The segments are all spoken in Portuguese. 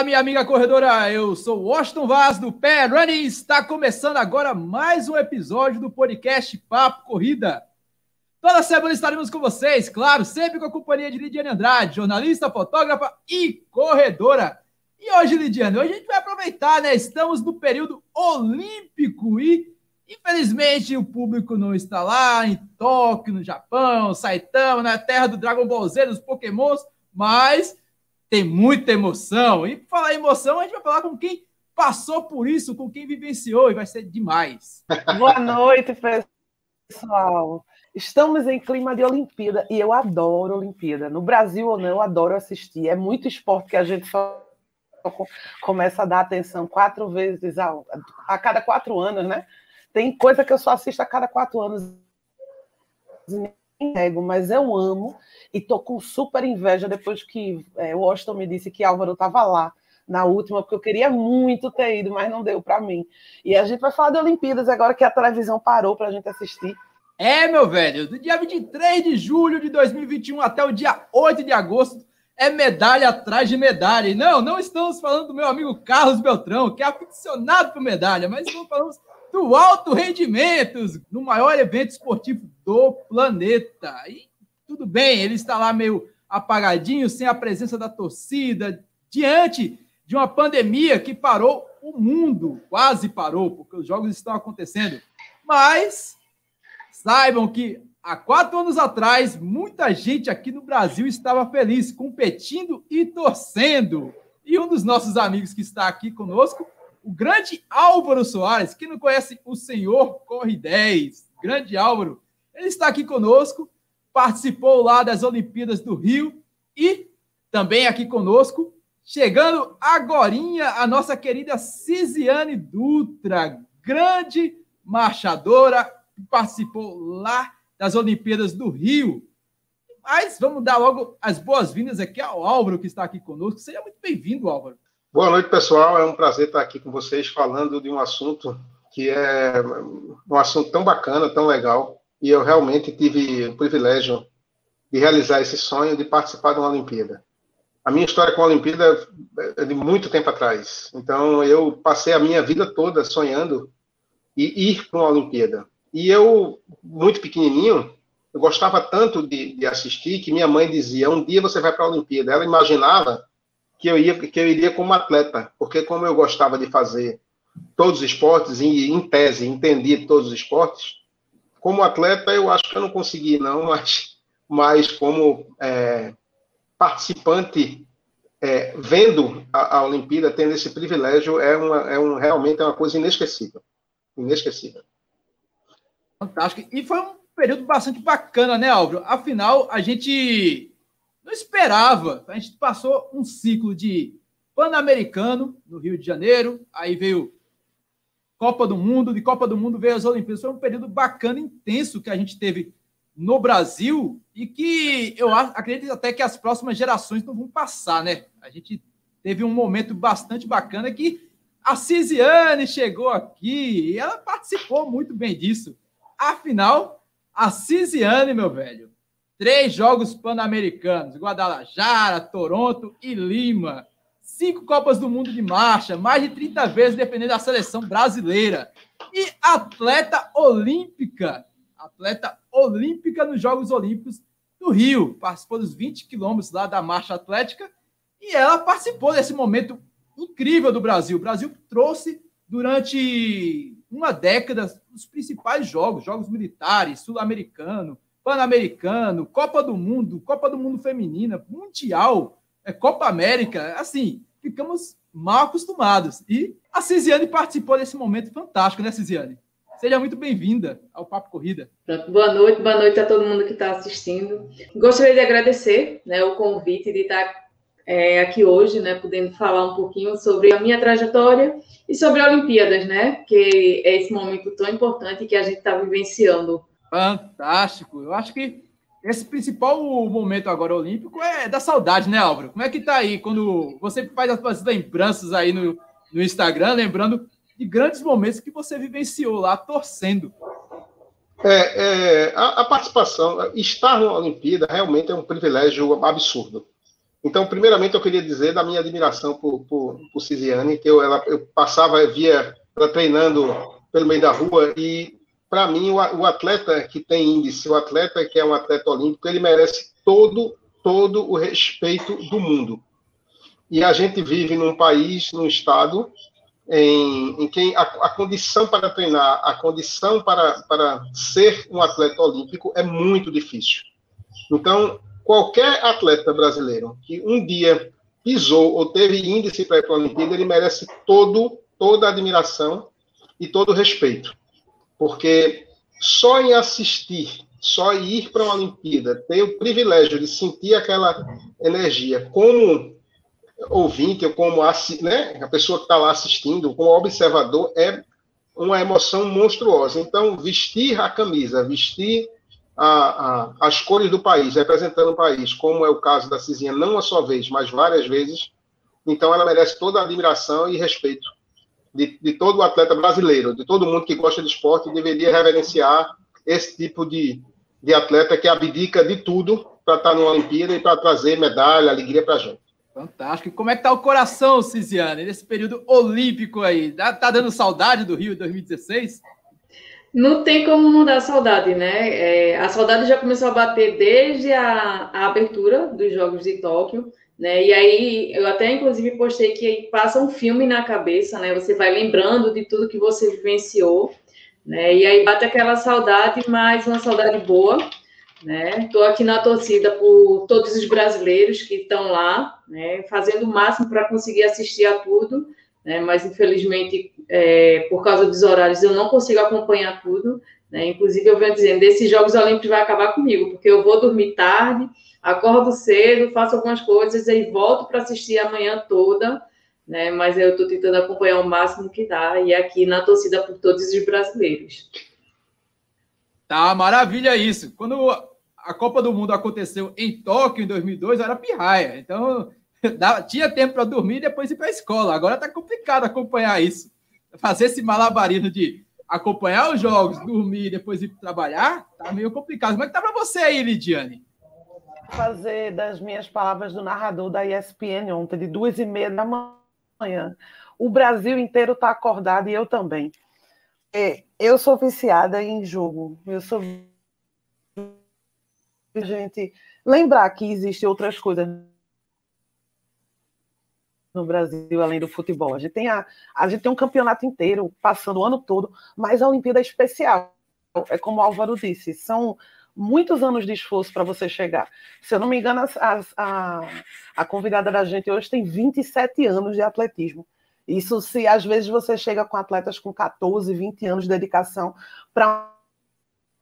fala minha amiga corredora. Eu sou Washington Vaz do Pé Running. Está começando agora mais um episódio do podcast Papo Corrida. Toda semana estaremos com vocês, claro, sempre com a companhia de Lidiane Andrade, jornalista, fotógrafa e corredora. E hoje, Lidiane, hoje a gente vai aproveitar, né? Estamos no período olímpico e, infelizmente, o público não está lá em Tóquio, no Japão, Saitama, na terra do Dragon Ball Z, dos Pokémons, mas tem muita emoção. E falar em emoção, a gente vai falar com quem passou por isso, com quem vivenciou, e vai ser demais. Boa noite, pessoal. Estamos em clima de Olimpíada e eu adoro Olimpíada. No Brasil ou não, eu adoro assistir. É muito esporte que a gente só começa a dar atenção quatro vezes a, a cada quatro anos, né? Tem coisa que eu só assisto a cada quatro anos mas eu amo e tô com super inveja depois que é, o Washington me disse que Álvaro estava lá na última, porque eu queria muito ter ido, mas não deu para mim. E a gente vai falar de Olimpíadas agora que a televisão parou para a gente assistir. É, meu velho, do dia 23 de julho de 2021 até o dia 8 de agosto, é medalha atrás de medalha. E não, não estamos falando do meu amigo Carlos Beltrão, que é aficionado por medalha, mas estamos falando do alto rendimento, no maior evento esportivo do planeta. E tudo bem, ele está lá meio apagadinho, sem a presença da torcida, diante de uma pandemia que parou o mundo, quase parou, porque os jogos estão acontecendo. Mas saibam que há quatro anos atrás, muita gente aqui no Brasil estava feliz, competindo e torcendo. E um dos nossos amigos que está aqui conosco o grande Álvaro Soares. Quem não conhece o senhor Corre 10, grande Álvaro, ele está aqui conosco, participou lá das Olimpíadas do Rio e também aqui conosco, chegando agorinha a nossa querida Cisiane Dutra, grande marchadora, participou lá das Olimpíadas do Rio. Mas vamos dar logo as boas-vindas aqui ao Álvaro, que está aqui conosco. Seja muito bem-vindo, Álvaro. Boa noite, pessoal. É um prazer estar aqui com vocês falando de um assunto que é um assunto tão bacana, tão legal. E eu realmente tive o privilégio de realizar esse sonho de participar de uma Olimpíada. A minha história com a Olimpíada é de muito tempo atrás. Então, eu passei a minha vida toda sonhando e ir para uma Olimpíada. E eu, muito pequenininho, eu gostava tanto de, de assistir que minha mãe dizia: um dia você vai para a Olimpíada. Ela imaginava que eu, ia, que eu iria como atleta, porque como eu gostava de fazer todos os esportes, e em tese entendi todos os esportes, como atleta eu acho que eu não consegui não, mas, mas como é, participante, é, vendo a, a, Olimpíada, tendo esse privilégio, é, uma, é um, realmente é uma coisa inesquecível. Inesquecível. Fantástico. E foi um período bastante bacana, né, Álvaro? Afinal, a gente não esperava. A gente passou um ciclo de Pan-Americano no Rio de Janeiro, aí veio Copa do Mundo, de Copa do Mundo veio as Olimpíadas. Foi um período bacana, intenso que a gente teve no Brasil e que eu acredito até que as próximas gerações não vão passar, né? A gente teve um momento bastante bacana que a Cisiane chegou aqui e ela participou muito bem disso. Afinal, a Cisiane, meu velho, Três Jogos Pan-Americanos: Guadalajara, Toronto e Lima. Cinco Copas do Mundo de marcha, mais de 30 vezes defendendo a seleção brasileira. E atleta olímpica, atleta olímpica nos Jogos Olímpicos do Rio. Participou dos 20 quilômetros lá da marcha atlética e ela participou desse momento incrível do Brasil. O Brasil trouxe durante uma década os principais jogos, jogos militares, sul-americano, Pan-Americano, Copa do Mundo, Copa do Mundo Feminina, Mundial, é, Copa América, assim, ficamos mal acostumados. E a Cisiane participou desse momento fantástico, né, Cisiane? Seja muito bem-vinda ao Papo Corrida. Boa noite, boa noite a todo mundo que está assistindo. Gostaria de agradecer né, o convite de estar é, aqui hoje, né, podendo falar um pouquinho sobre a minha trajetória e sobre a Olimpíadas, né, que é esse momento tão importante que a gente está vivenciando Fantástico. Eu acho que esse principal momento agora olímpico é da saudade, né, Álvaro? Como é que tá aí quando você faz as lembranças aí no, no Instagram, lembrando de grandes momentos que você vivenciou lá torcendo? É, é a, a, participação, estar na Olimpíada realmente é um privilégio absurdo. Então, primeiramente, eu queria dizer da minha admiração por, por, por Cisiane, que eu, ela, eu passava, via ela treinando pelo meio da rua, e para mim, o, atleta que tem índice, o atleta que é um atleta olímpico, ele merece todo, todo o respeito do mundo. E a gente vive num país, num estado, em, em que a, a, condição para treinar, a condição para, para ser um atleta olímpico é muito difícil. Então, qualquer atleta brasileiro que um dia pisou ou teve índice para a Olimpíada, ele merece todo, toda a admiração e todo o respeito. Porque só em assistir, só em ir para uma Olimpíada, ter o privilégio de sentir aquela energia como ouvinte ou como né, a pessoa que está lá assistindo, como observador, é uma emoção monstruosa. Então, vestir a camisa, vestir a, a, as cores do país, representando o país, como é o caso da Cizinha, não uma só vez, mas várias vezes, então ela merece toda a admiração e respeito de, de todo o atleta brasileiro, de todo mundo que gosta de esporte, deveria reverenciar esse tipo de, de atleta que abdica de tudo para estar na Olimpíada e para trazer medalha, alegria para a gente. Fantástico. E como é que tá o coração, Cisiane, nesse período olímpico aí? Tá, tá dando saudade do Rio 2016? Não tem como não dar saudade, né? É, a saudade já começou a bater desde a, a, abertura dos Jogos de Tóquio, né? E aí eu até inclusive postei que passa um filme na cabeça, né? Você vai lembrando de tudo que você vivenciou, né? E aí bate aquela saudade, mas uma saudade boa, né? Estou aqui na torcida por todos os brasileiros que estão lá, né? Fazendo o máximo para conseguir assistir a tudo, né? Mas infelizmente, é, por causa dos horários, eu não consigo acompanhar tudo. Né? Inclusive, eu venho dizendo: esses Jogos Olímpicos vai acabar comigo, porque eu vou dormir tarde, acordo cedo, faço algumas coisas e volto para assistir a manhã toda. Né? Mas eu estou tentando acompanhar o máximo que dá e aqui na torcida por todos os brasileiros. Tá, maravilha isso. Quando a Copa do Mundo aconteceu em Tóquio em 2002, era pirraia. Então, tinha tempo para dormir e depois ir para a escola. Agora está complicado acompanhar isso. Fazer esse malabarismo de acompanhar os jogos, dormir e depois ir trabalhar, tá meio complicado. Como é que tá para você aí, Lidiane? Fazer das minhas palavras do narrador da ESPN ontem, de duas e meia da manhã. O Brasil inteiro está acordado e eu também. É, eu sou viciada em jogo. Eu sou gente lembrar que existem outras coisas no Brasil além do futebol. A gente tem a, a gente tem um campeonato inteiro passando o ano todo, mas a Olimpíada é especial. É como o Álvaro disse, são muitos anos de esforço para você chegar. Se eu não me engano, a, a, a convidada da gente hoje tem 27 anos de atletismo. Isso se às vezes você chega com atletas com 14, 20 anos de dedicação para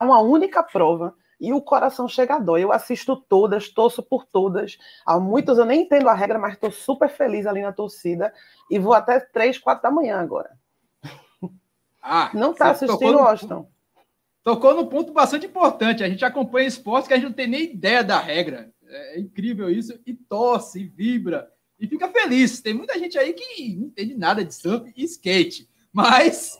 uma única prova e o coração chega a dói. Eu assisto todas, torço por todas. Há muitos eu nem entendo a regra, mas estou super feliz ali na torcida e vou até 3, 4 da manhã agora. Ah, não está assistindo, no, Washington? Tocou no ponto bastante importante. A gente acompanha esporte que a gente não tem nem ideia da regra. É incrível isso. E torce, e vibra, e fica feliz. Tem muita gente aí que não entende nada de surf e skate. Mas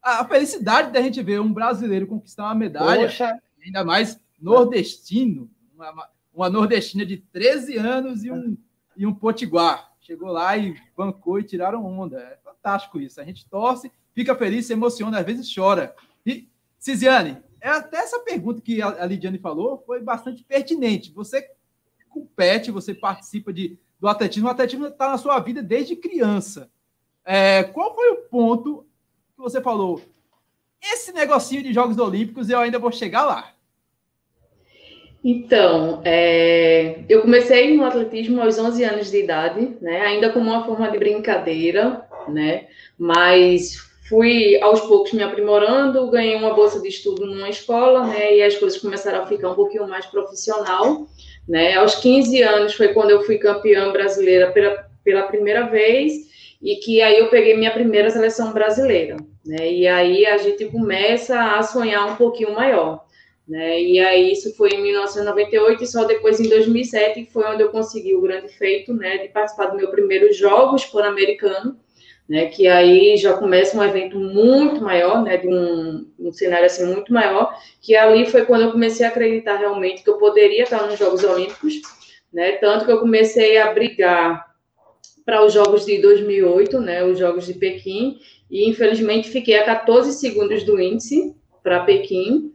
a felicidade da gente ver um brasileiro conquistar uma medalha, Poxa. ainda mais nordestino, uma, uma, nordestina de 13 anos e um, e um potiguar. Chegou lá e bancou e tiraram onda. É fantástico isso. A gente torce, fica feliz, se emociona, às vezes chora. E, Cisiane, é até essa pergunta que a Lidiane falou foi bastante pertinente. Você compete, você participa de, do atletismo, o atletismo está na sua vida desde criança. É, qual foi o ponto que você falou? Esse negocinho de Jogos Olímpicos eu ainda vou chegar lá. Então, é, eu comecei no atletismo aos 11 anos de idade, né, ainda como uma forma de brincadeira, né, mas fui aos poucos me aprimorando, ganhei uma bolsa de estudo numa escola, né, e as coisas começaram a ficar um pouquinho mais profissional, né, aos 15 anos foi quando eu fui campeã brasileira pela, pela primeira vez, e que aí eu peguei minha primeira seleção brasileira, né, e aí a gente começa a sonhar um pouquinho maior. Né? E aí isso foi em 1998 e só depois em 2007 foi onde eu consegui o grande feito, né, de participar do meu primeiro Jogos Pan-Americano, né, que aí já começa um evento muito maior, né, de um, um cenário assim muito maior, que ali foi quando eu comecei a acreditar realmente que eu poderia estar nos Jogos Olímpicos, né? Tanto que eu comecei a brigar para os Jogos de 2008, né? Os Jogos de Pequim, e infelizmente fiquei a 14 segundos do índice para Pequim.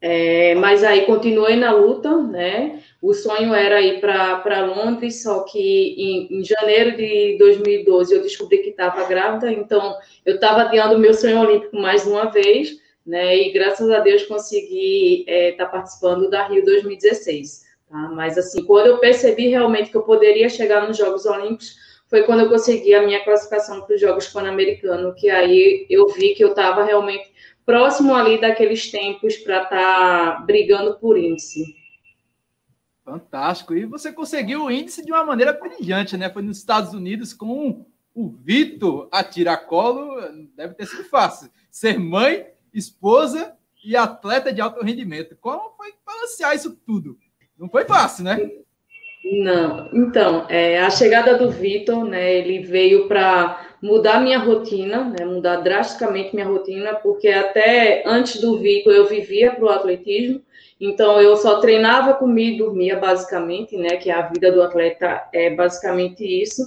É, mas aí continuei na luta, né? O sonho era ir para Londres, só que em, em, janeiro de 2012 eu descobri que estava grávida, então eu estava adiando o meu sonho olímpico mais uma vez, né? E graças a Deus consegui estar é, tá participando da Rio 2016. Tá? Mas assim, quando eu percebi realmente que eu poderia chegar nos Jogos Olímpicos, foi quando eu consegui a minha classificação para os Jogos Pan-Americanos, que aí eu vi que eu estava realmente próximo ali daqueles tempos para estar tá brigando por índice. Fantástico. E você conseguiu o índice de uma maneira brilhante, né? Foi nos Estados Unidos com o Vitor a tiracolo. Deve ter sido fácil. Ser mãe, esposa e atleta de alto rendimento. Como foi balancear isso tudo? Não foi fácil, né? Não. Então, é, a chegada do Vitor, né? Ele veio para mudar minha rotina, né? Mudar drasticamente minha rotina, porque até antes do Vitor eu vivia para o atletismo então, eu só treinava, comia e dormia, basicamente, né? Que a vida do atleta é basicamente isso.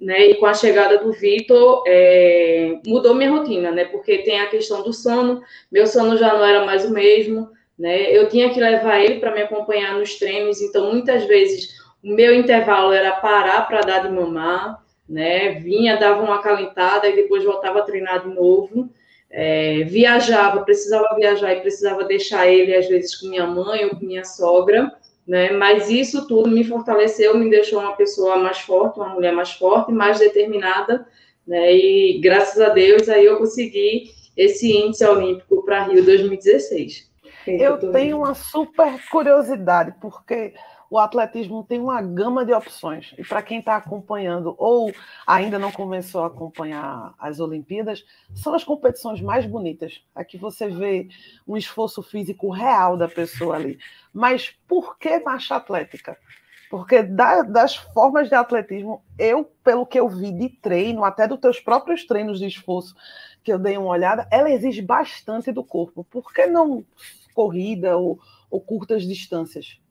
Né? E com a chegada do Vitor, é, mudou minha rotina, né? Porque tem a questão do sono, meu sono já não era mais o mesmo, né? Eu tinha que levar ele para me acompanhar nos treinos, então muitas vezes o meu intervalo era parar para dar de mamar, né? Vinha, dava uma acalentada e depois voltava a treinar de novo é, viajava, precisava viajar e precisava deixar ele, às vezes, com minha mãe ou com minha sogra, né? Mas isso tudo me fortaleceu, me deixou uma pessoa mais forte, uma mulher mais forte, mais determinada, né? E graças a Deus aí eu consegui esse índice olímpico para Rio 2016. Eu tenho uma super curiosidade, porque o atletismo tem uma gama de opções. E para quem está acompanhando ou ainda não começou a acompanhar as Olimpíadas, são as competições mais bonitas. Aqui você vê um esforço físico real da pessoa ali. Mas por que marcha atlética? Porque das formas de atletismo, eu, pelo que eu vi de treino, até dos teus próprios treinos de esforço, que eu dei uma olhada, ela exige bastante do corpo. Por que não corrida ou, ou curtas distâncias?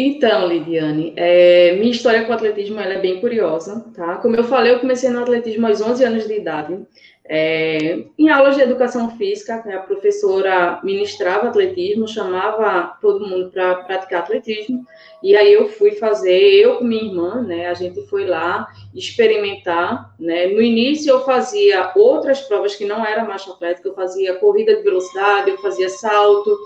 Então, Lidiane, é, minha história com o atletismo é bem curiosa, tá? Como eu falei, eu comecei no atletismo aos 11 anos de idade. É, em aulas de educação física, a professora ministrava atletismo, chamava todo mundo para praticar atletismo, e aí eu fui fazer, eu com minha irmã, né, a gente foi lá experimentar, né, no início eu fazia outras provas que não era marcha atlética, eu fazia corrida de velocidade, eu fazia salto,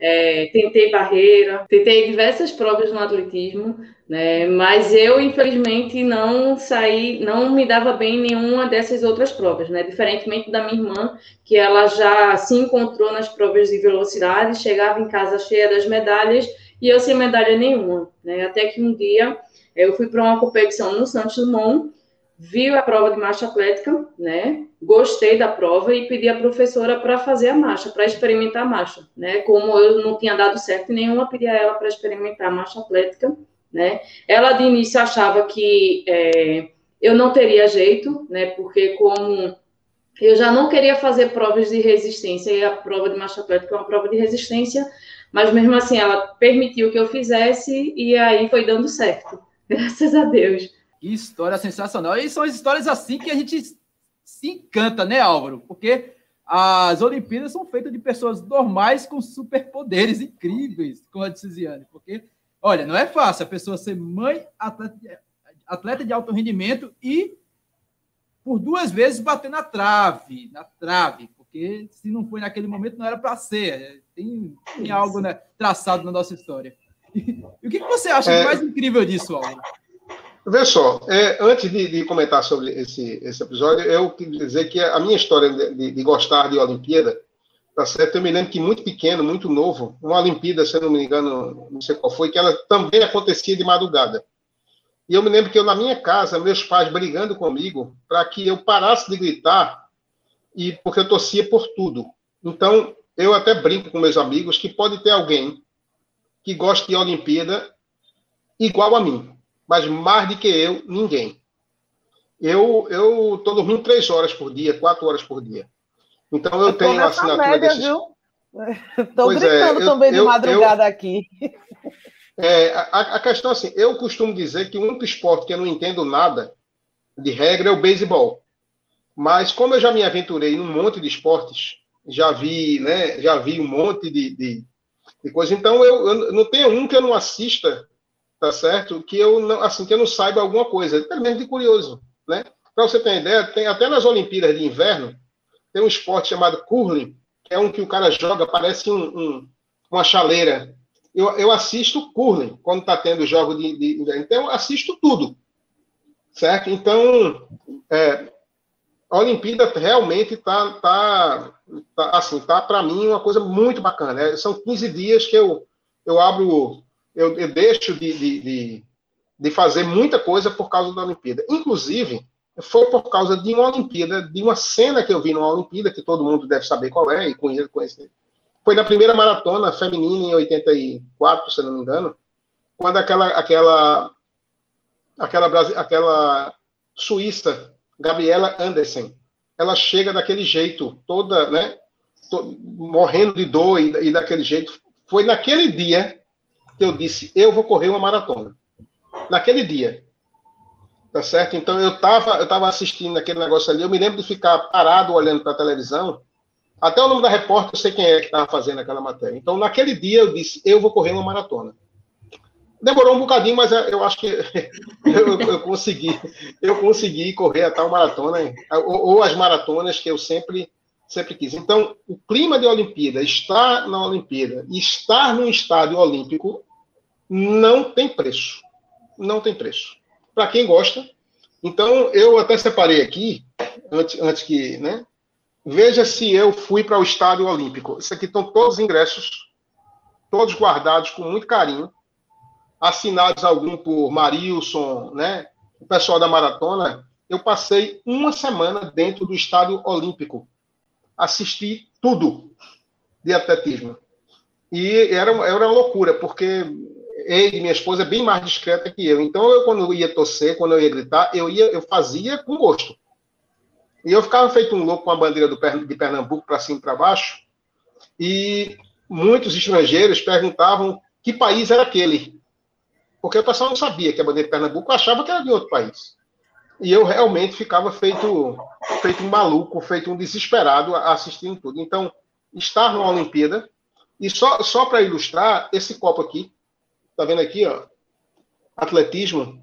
é, tentei barreira, tentei diversas provas no atletismo, né? Mas eu, infelizmente, não saí, não me dava bem em nenhuma dessas outras provas, né? Diferentemente da minha irmã, que ela já se encontrou nas provas de velocidade, chegava em casa cheia das medalhas e eu sem medalha nenhuma, né? Até que um dia eu fui para uma competição no Santos Dumont vi a prova de marcha atlética, né? Gostei da prova e pedi à professora para fazer a marcha, para experimentar a marcha, né? Como eu não tinha dado certo nenhuma, pedi a ela para experimentar a marcha atlética, né? Ela de início achava que é, eu não teria jeito, né? Porque como eu já não queria fazer provas de resistência e a prova de marcha atlética é uma prova de resistência, mas mesmo assim ela permitiu que eu fizesse e aí foi dando certo, graças a Deus. Que história sensacional. E são as histórias assim que a gente se encanta, né, Álvaro? Porque as Olimpíadas são feitas de pessoas normais com superpoderes incríveis, como a de Ciziane. Porque, olha, não é fácil a pessoa ser mãe, atleta, atleta de alto rendimento e por duas vezes bater na trave, na trave, porque se não foi naquele momento não era para ser. Tem, tem algo né, traçado na nossa história. E, e o que, que você acha é... mais incrível disso, Álvaro? Vê só, é, antes de, de, comentar sobre esse, esse episódio, eu queria dizer que a minha história de, de, gostar de Olimpíada, tá certo? Eu me lembro que muito pequeno, muito novo, uma Olimpíada, se eu não me engano, não sei qual foi, que ela também acontecia de madrugada. E eu me lembro que eu, na minha casa, meus pais brigando comigo para que eu parasse de gritar, e porque eu torcia por tudo. Então, eu até brinco com meus amigos que pode ter alguém que goste de Olimpíada igual a mim mas mais do que eu, ninguém. Eu eu estou dormindo três horas por dia, quatro horas por dia. Então eu, eu tenho assinatura média, desses... Estou brincando é, também eu, de madrugada eu, aqui. É, a, a, questão assim, eu costumo dizer que o único esporte que eu não entendo nada de regra é o beisebol. Mas como eu já me aventurei num monte de esportes, já vi, né, já vi um monte de, de, de coisa, então eu, eu, não tenho um que eu não assista, tá certo? Que eu não, assim, que eu não saiba alguma coisa, pelo menos de curioso, né? Para você ter ideia, tem até nas Olimpíadas de Inverno, tem um esporte chamado curling, que é um que o cara joga, parece um, um, uma chaleira. Eu, eu assisto curling, quando está tendo jogo de, de, de, Então, eu assisto tudo, certo? Então, é, a Olimpíada realmente está, tá, tá, assim, tá para mim uma coisa muito bacana. É, são 15 dias que eu, eu abro, eu, eu deixo de, de, de, de fazer muita coisa por causa da Olimpíada. Inclusive, foi por causa de uma Olimpíada, de uma cena que eu vi numa Olimpíada, que todo mundo deve saber qual é, e conhece, conhece. Foi na primeira maratona feminina em 84, se não me engano, quando aquela aquela aquela aquela suíça Gabriela Andersen, ela chega daquele jeito, toda, né, morrendo de dor e, e daquele jeito. Foi naquele dia eu disse, eu vou correr uma maratona. Naquele dia. Tá certo? Então eu estava eu tava assistindo aquele negócio ali, eu me lembro de ficar parado olhando para a televisão. Até o nome da repórter eu sei quem é que estava fazendo aquela matéria. Então naquele dia eu disse, eu vou correr uma maratona. Demorou um bocadinho, mas eu acho que eu, eu consegui, eu consegui correr a tal maratona, ou, ou, as maratonas que eu sempre, sempre quis. Então, o clima de Olimpíada, estar na Olimpíada, estar no estádio olímpico, não tem preço. Não tem preço para quem gosta. Então, eu até separei aqui, antes, antes que, né? Veja se eu fui para o Estádio Olímpico. Isso aqui estão todos os ingressos, todos guardados com muito carinho, assinados algum por Marilson, né? O pessoal da maratona. Eu passei uma semana dentro do Estádio Olímpico. Assisti tudo de atletismo. E era, era uma loucura, porque ele, minha esposa, é bem mais discreta que eu. Então, eu, quando eu ia torcer, quando eu ia gritar, eu, ia, eu fazia com gosto. E eu ficava feito um louco com a bandeira do, de Pernambuco para cima e para baixo. E muitos estrangeiros perguntavam que país era aquele. Porque o pessoal não sabia que a bandeira de Pernambuco achava que era de outro país. E eu realmente ficava feito, feito um maluco, feito um desesperado assistindo tudo. Então, estar numa Olimpíada, e só, só para ilustrar, esse copo aqui, Tá vendo aqui, ó? Atletismo.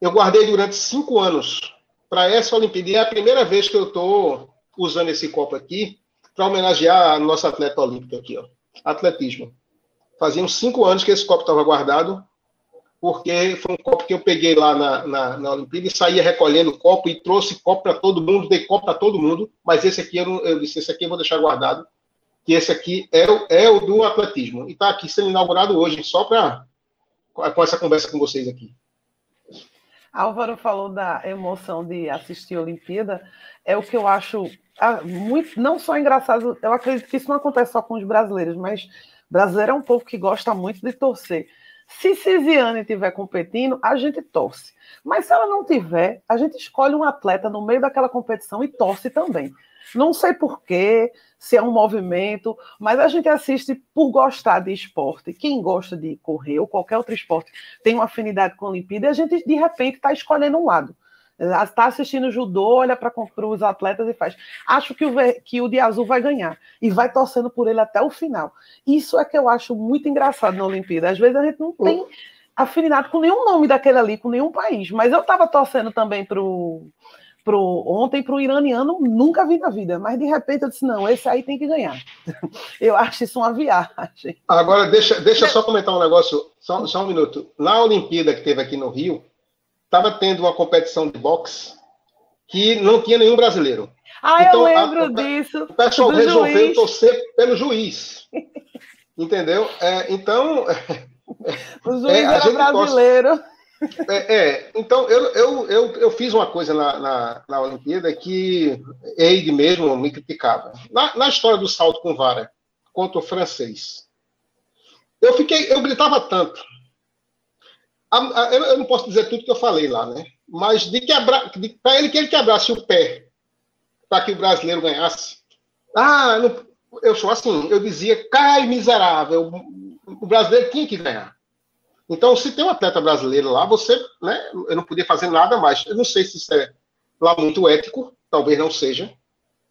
Eu guardei durante cinco anos para essa Olimpíada. E é a primeira vez que eu estou usando esse copo aqui para homenagear a nossa atleta olímpica aqui, ó. Atletismo. Faziam cinco anos que esse copo estava guardado, porque foi um copo que eu peguei lá na, na, na Olimpíada e saía recolhendo o copo e trouxe copo para todo mundo, dei copo para todo mundo, mas esse aqui eu, eu disse, esse aqui eu vou deixar guardado, que esse aqui é o, é o do atletismo. E está aqui sendo inaugurado hoje, só para com essa conversa com vocês aqui. Álvaro falou da emoção de assistir a Olimpíada. É o que eu acho ah, muito, não só engraçado, eu acredito que isso não acontece só com os brasileiros, mas brasileiro é um povo que gosta muito de torcer. Se Cisiane estiver competindo, a gente torce. Mas se ela não tiver, a gente escolhe um atleta no meio daquela competição e torce também. Não sei porquê, se é um movimento, mas a gente assiste por gostar de esporte. Quem gosta de correr ou qualquer outro esporte tem uma afinidade com a Olimpíada e a gente, de repente, está escolhendo um lado. Está assistindo judô, olha para os atletas e faz. Acho que o, que o de azul vai ganhar. E vai torcendo por ele até o final. Isso é que eu acho muito engraçado na Olimpíada. Às vezes a gente não tem afinidade com nenhum nome daquele ali, com nenhum país. Mas eu estava torcendo também para o pro, ontem para o iraniano nunca vi na vida, mas de repente eu disse, não, esse aí tem que ganhar. Eu acho isso uma viagem. Agora, deixa, deixa eu só comentar um negócio, só, só um minuto. Na Olimpíada que teve aqui no Rio, estava tendo uma competição de boxe que não tinha nenhum brasileiro. Ah, então, eu lembro a, disso. O pessoal resolveu juiz. torcer pelo juiz. Entendeu? É, então. O juiz é, era brasileiro. Torce, é, é, então eu, eu, eu, eu, fiz uma coisa na, na, na Olimpíada que Eide mesmo me criticava. Na, na, história do salto com vara contra o francês, eu fiquei, eu gritava tanto. A, a, eu, não posso dizer tudo que eu falei lá, né? Mas de quebrar, para ele que ele quebrasse o pé para que o brasileiro ganhasse. Ah, não, eu sou assim, eu dizia, cai miserável, o brasileiro tinha que ganhar. Então, se tem um atleta brasileiro lá, você, né, eu não podia fazer nada mais. Eu não sei se isso é lá muito ético, talvez não seja,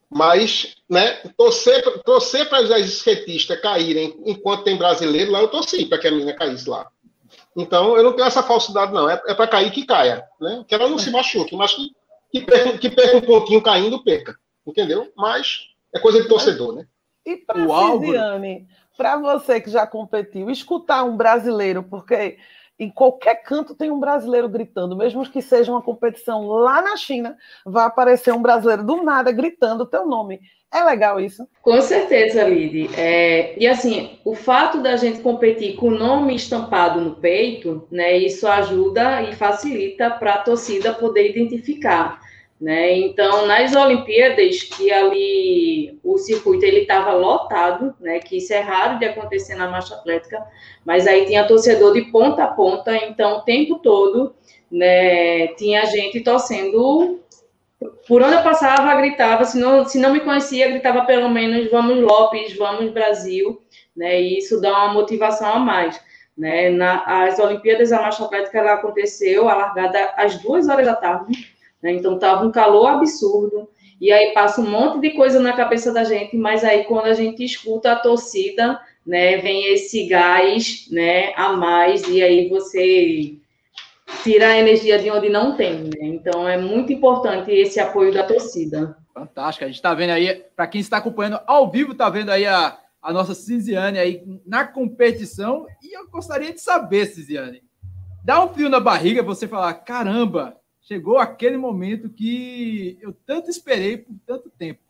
mas, né, torcer, torcer para os skatistas caírem enquanto tem brasileiro lá, eu torci para que a menina caísse lá. Então, eu não tenho essa falsidade, não. É, é para cair que caia, né? Que ela não se machuque, mas que, que, perca, que perca um pontinho caindo, perca. Entendeu? Mas é coisa de torcedor, né? E para Ciziane, para você que já competiu, escutar um brasileiro, porque em qualquer canto tem um brasileiro gritando, mesmo que seja uma competição lá na China, vai aparecer um brasileiro do nada gritando o teu nome. É legal isso? Com certeza, Lid. É, e assim, o fato da gente competir com o nome estampado no peito, né, isso ajuda e facilita para a torcida poder identificar. Né? Então, nas Olimpíadas, que ali o circuito ele estava lotado, né? que isso é raro de acontecer na marcha atlética, mas aí tinha torcedor de ponta a ponta, então o tempo todo né, tinha gente torcendo. Por onde eu passava, gritava, se não, se não me conhecia, gritava pelo menos vamos Lopes, vamos Brasil, né? E isso dá uma motivação a mais. Né? Na, as Olimpíadas, a marcha atlética ela aconteceu, a largada às duas horas da tarde, né? Então estava um calor absurdo, e aí passa um monte de coisa na cabeça da gente, mas aí quando a gente escuta a torcida, né, vem esse gás, né, a mais, e aí você tira a energia de onde não tem, né? Então é muito importante esse apoio da torcida. Fantástico. A gente está vendo aí, para quem está acompanhando ao vivo, está vendo aí a, a nossa Ciziane aí na competição. E eu gostaria de saber, Ciziane, dá um fio na barriga você falar: caramba, chegou aquele momento que eu tanto esperei por tanto tempo.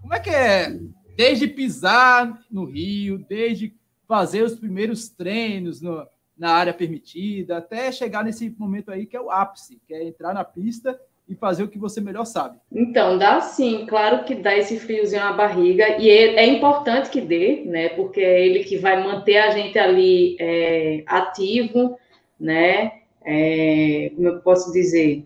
Como é que é? Desde pisar no Rio, desde fazer os primeiros treinos no, na área permitida, até chegar nesse momento aí que é o ápice, que é entrar na pista e fazer o que você melhor sabe. Então, dá sim, claro que dá esse friozinho na barriga, e é, é importante que dê, né, porque é ele que vai manter a gente ali é, ativo, né, é, como eu posso dizer,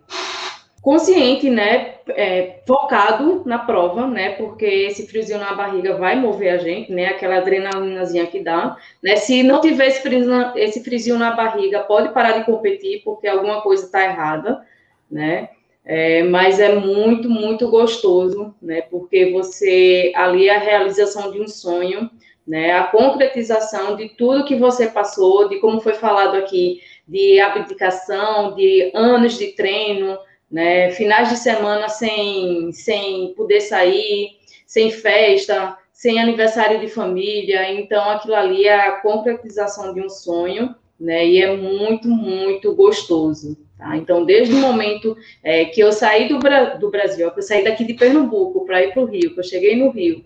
consciente, né, é, focado na prova, né, porque esse friozinho na barriga vai mover a gente, né, aquela adrenalinazinha que dá, né, se não tiver esse friozinho, esse friozinho na barriga, pode parar de competir porque alguma coisa está errada, né, é, mas é muito, muito gostoso, né, porque você, ali é a realização de um sonho, né, a concretização de tudo que você passou, de como foi falado aqui, de abdicação, de anos de treino, né? Finais de semana sem, sem poder sair, sem festa, sem aniversário de família. Então, aquilo ali é a concretização de um sonho, né? E é muito, muito gostoso. Tá? Então, desde o momento é, que eu saí do, do Brasil, que eu saí daqui de Pernambuco para ir para o Rio, que eu cheguei no Rio,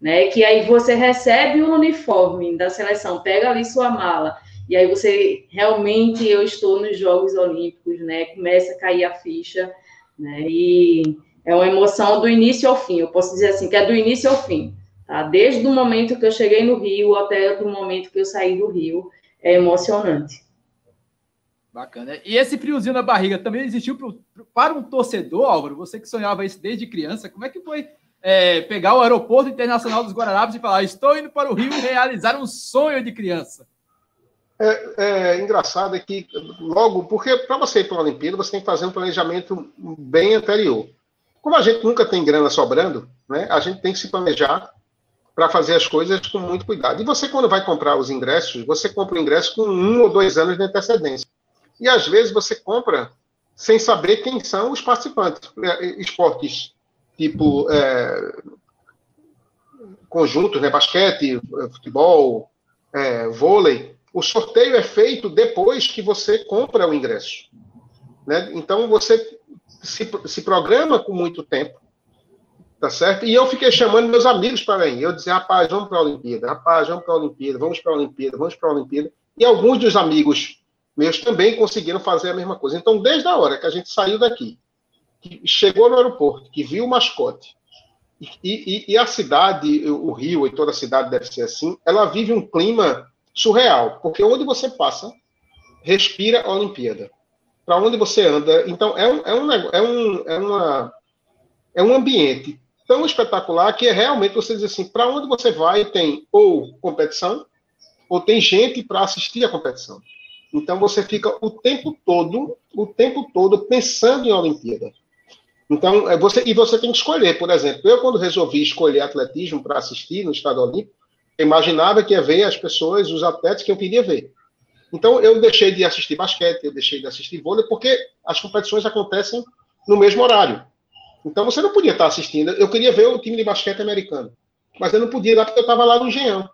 né? Que aí você recebe o uniforme da seleção, pega ali sua mala e aí você realmente eu estou nos Jogos Olímpicos, né? Começa a cair a ficha, né? E é uma emoção do início ao fim. Eu posso dizer assim que é do início ao fim, tá? Desde o momento que eu cheguei no Rio até o momento que eu saí do Rio, é emocionante. Bacana. E esse friozinho na barriga também existiu pro, pro, para um torcedor, Álvaro? Você que sonhava isso desde criança, como é que foi é, pegar o aeroporto internacional dos Guararapes e falar: estou indo para o Rio realizar um sonho de criança? É, é, engraçado é que logo, porque para você ir para a Olimpíada, você tem que fazer um planejamento bem anterior. Como a gente nunca tem grana sobrando, né, a gente tem que se planejar para fazer as coisas com muito cuidado. E você, quando vai comprar os ingressos, você compra o ingresso com um ou dois anos de antecedência. E às vezes você compra sem saber quem são os participantes. É, esportes tipo é, conjuntos, né, basquete, futebol, é, vôlei, o sorteio é feito depois que você compra o ingresso. Né? Então, você se, se programa com muito tempo, tá certo? E eu fiquei chamando meus amigos para ir. Eu dizia, rapaz, vamos para a Olimpíada, rapaz, vamos para a Olimpíada, vamos para a Olimpíada, vamos para a Olimpíada. E alguns dos amigos meus também conseguiram fazer a mesma coisa. Então, desde a hora que a gente saiu daqui, que chegou no aeroporto, que viu o mascote, e, e, e a cidade, o Rio e toda a cidade deve ser assim, ela vive um clima surreal, porque onde você passa, respira a Olimpíada. Para onde você anda, então é um, é um, é um, é uma, é um ambiente tão espetacular que é realmente você diz assim, para onde você vai tem ou competição, ou tem gente para assistir a competição. Então você fica o tempo todo, o tempo todo pensando em Olimpíada. Então, é você, e você tem que escolher, por exemplo, eu quando resolvi escolher atletismo para assistir no Estado Olímpico, imaginava que ia ver as pessoas, os atletas que eu queria ver. Então, eu deixei de assistir basquete, eu deixei de assistir vôlei, porque as competições acontecem no mesmo horário. Então, você não podia estar assistindo. Eu queria ver o time de basquete americano, mas eu não podia lá porque eu estava lá no Engenhão.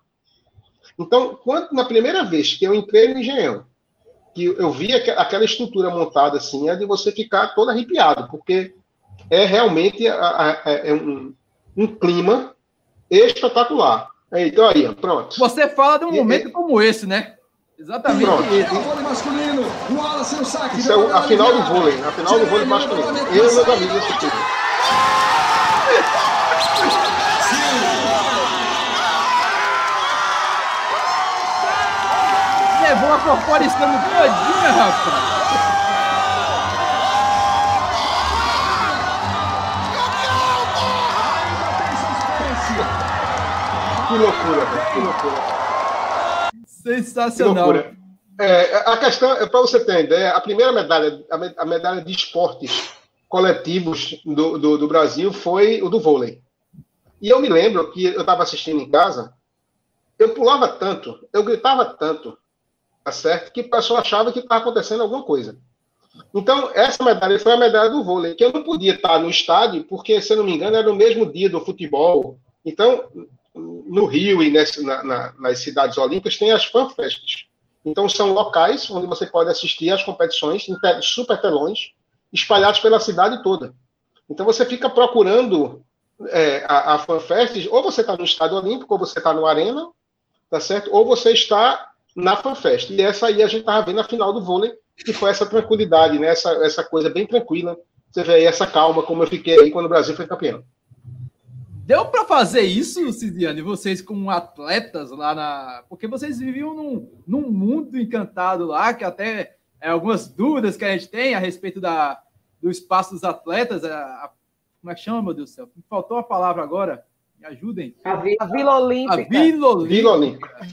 Então, quando, na primeira vez que eu entrei no Engenhão, que eu vi aquela estrutura montada assim, é de você ficar todo arrepiado, porque é realmente é um, um clima espetacular. Então aí, pronto. Você fala de um momento e, como esse, né? Exatamente pronto. esse. masculino, o saque. Isso é a final do vôlei, a final do vôlei masculino. Eu e meus amigos assistindo. Levou a corporação todinha, rapaz. Que loucura, que loucura. Sensacional. Que. É, a questão, é para você ter ideia, a primeira medalha, a medalha de esportes coletivos do, do, do Brasil foi o do vôlei. E eu me lembro que eu estava assistindo em casa, eu pulava tanto, eu gritava tanto, tá certo? Que o pessoal achava que estava acontecendo alguma coisa. Então, essa medalha foi a medalha do vôlei, que eu não podia estar no estádio, porque, se eu não me engano, era no mesmo dia do futebol. Então, no Rio e nesse, na, na, nas cidades olímpicas tem as fanfests. Então são locais onde você pode assistir às competições em super telões espalhados pela cidade toda. Então você fica procurando é, a, a fanfest, ou você está no Estádio Olímpico, ou você está no Arena, tá certo? Ou você está na fanfest. E essa aí a gente estava vendo a final do vôlei, que foi essa tranquilidade, né? essa, essa coisa bem tranquila. Você vê aí essa calma, como eu fiquei aí quando o Brasil foi campeão. Deu para fazer isso, Cidiane, vocês como atletas lá na. Porque vocês viviam num, num mundo encantado lá, que até é, algumas dúvidas que a gente tem a respeito da, do espaço dos atletas. A, a, como é que chama, meu Deus do céu? Me faltou a palavra agora. Me ajudem. A Vila, a Vila Olímpica. A Vila Olímpica. Vila Olímpica.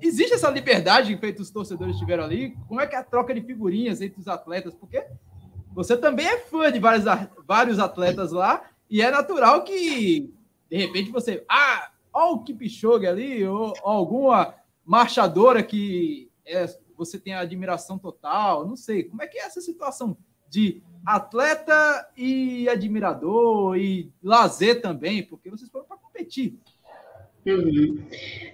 Existe essa liberdade que os torcedores tiveram ali? Como é que é a troca de figurinhas entre os atletas? Porque você também é fã de vários, vários atletas lá e é natural que, de repente, você. Ah, olha o Kipchoge ali, ou, ou alguma marchadora que é, você tem admiração total. Não sei. Como é que é essa situação de atleta e admirador e lazer também? Porque vocês foram para competir. Uhum.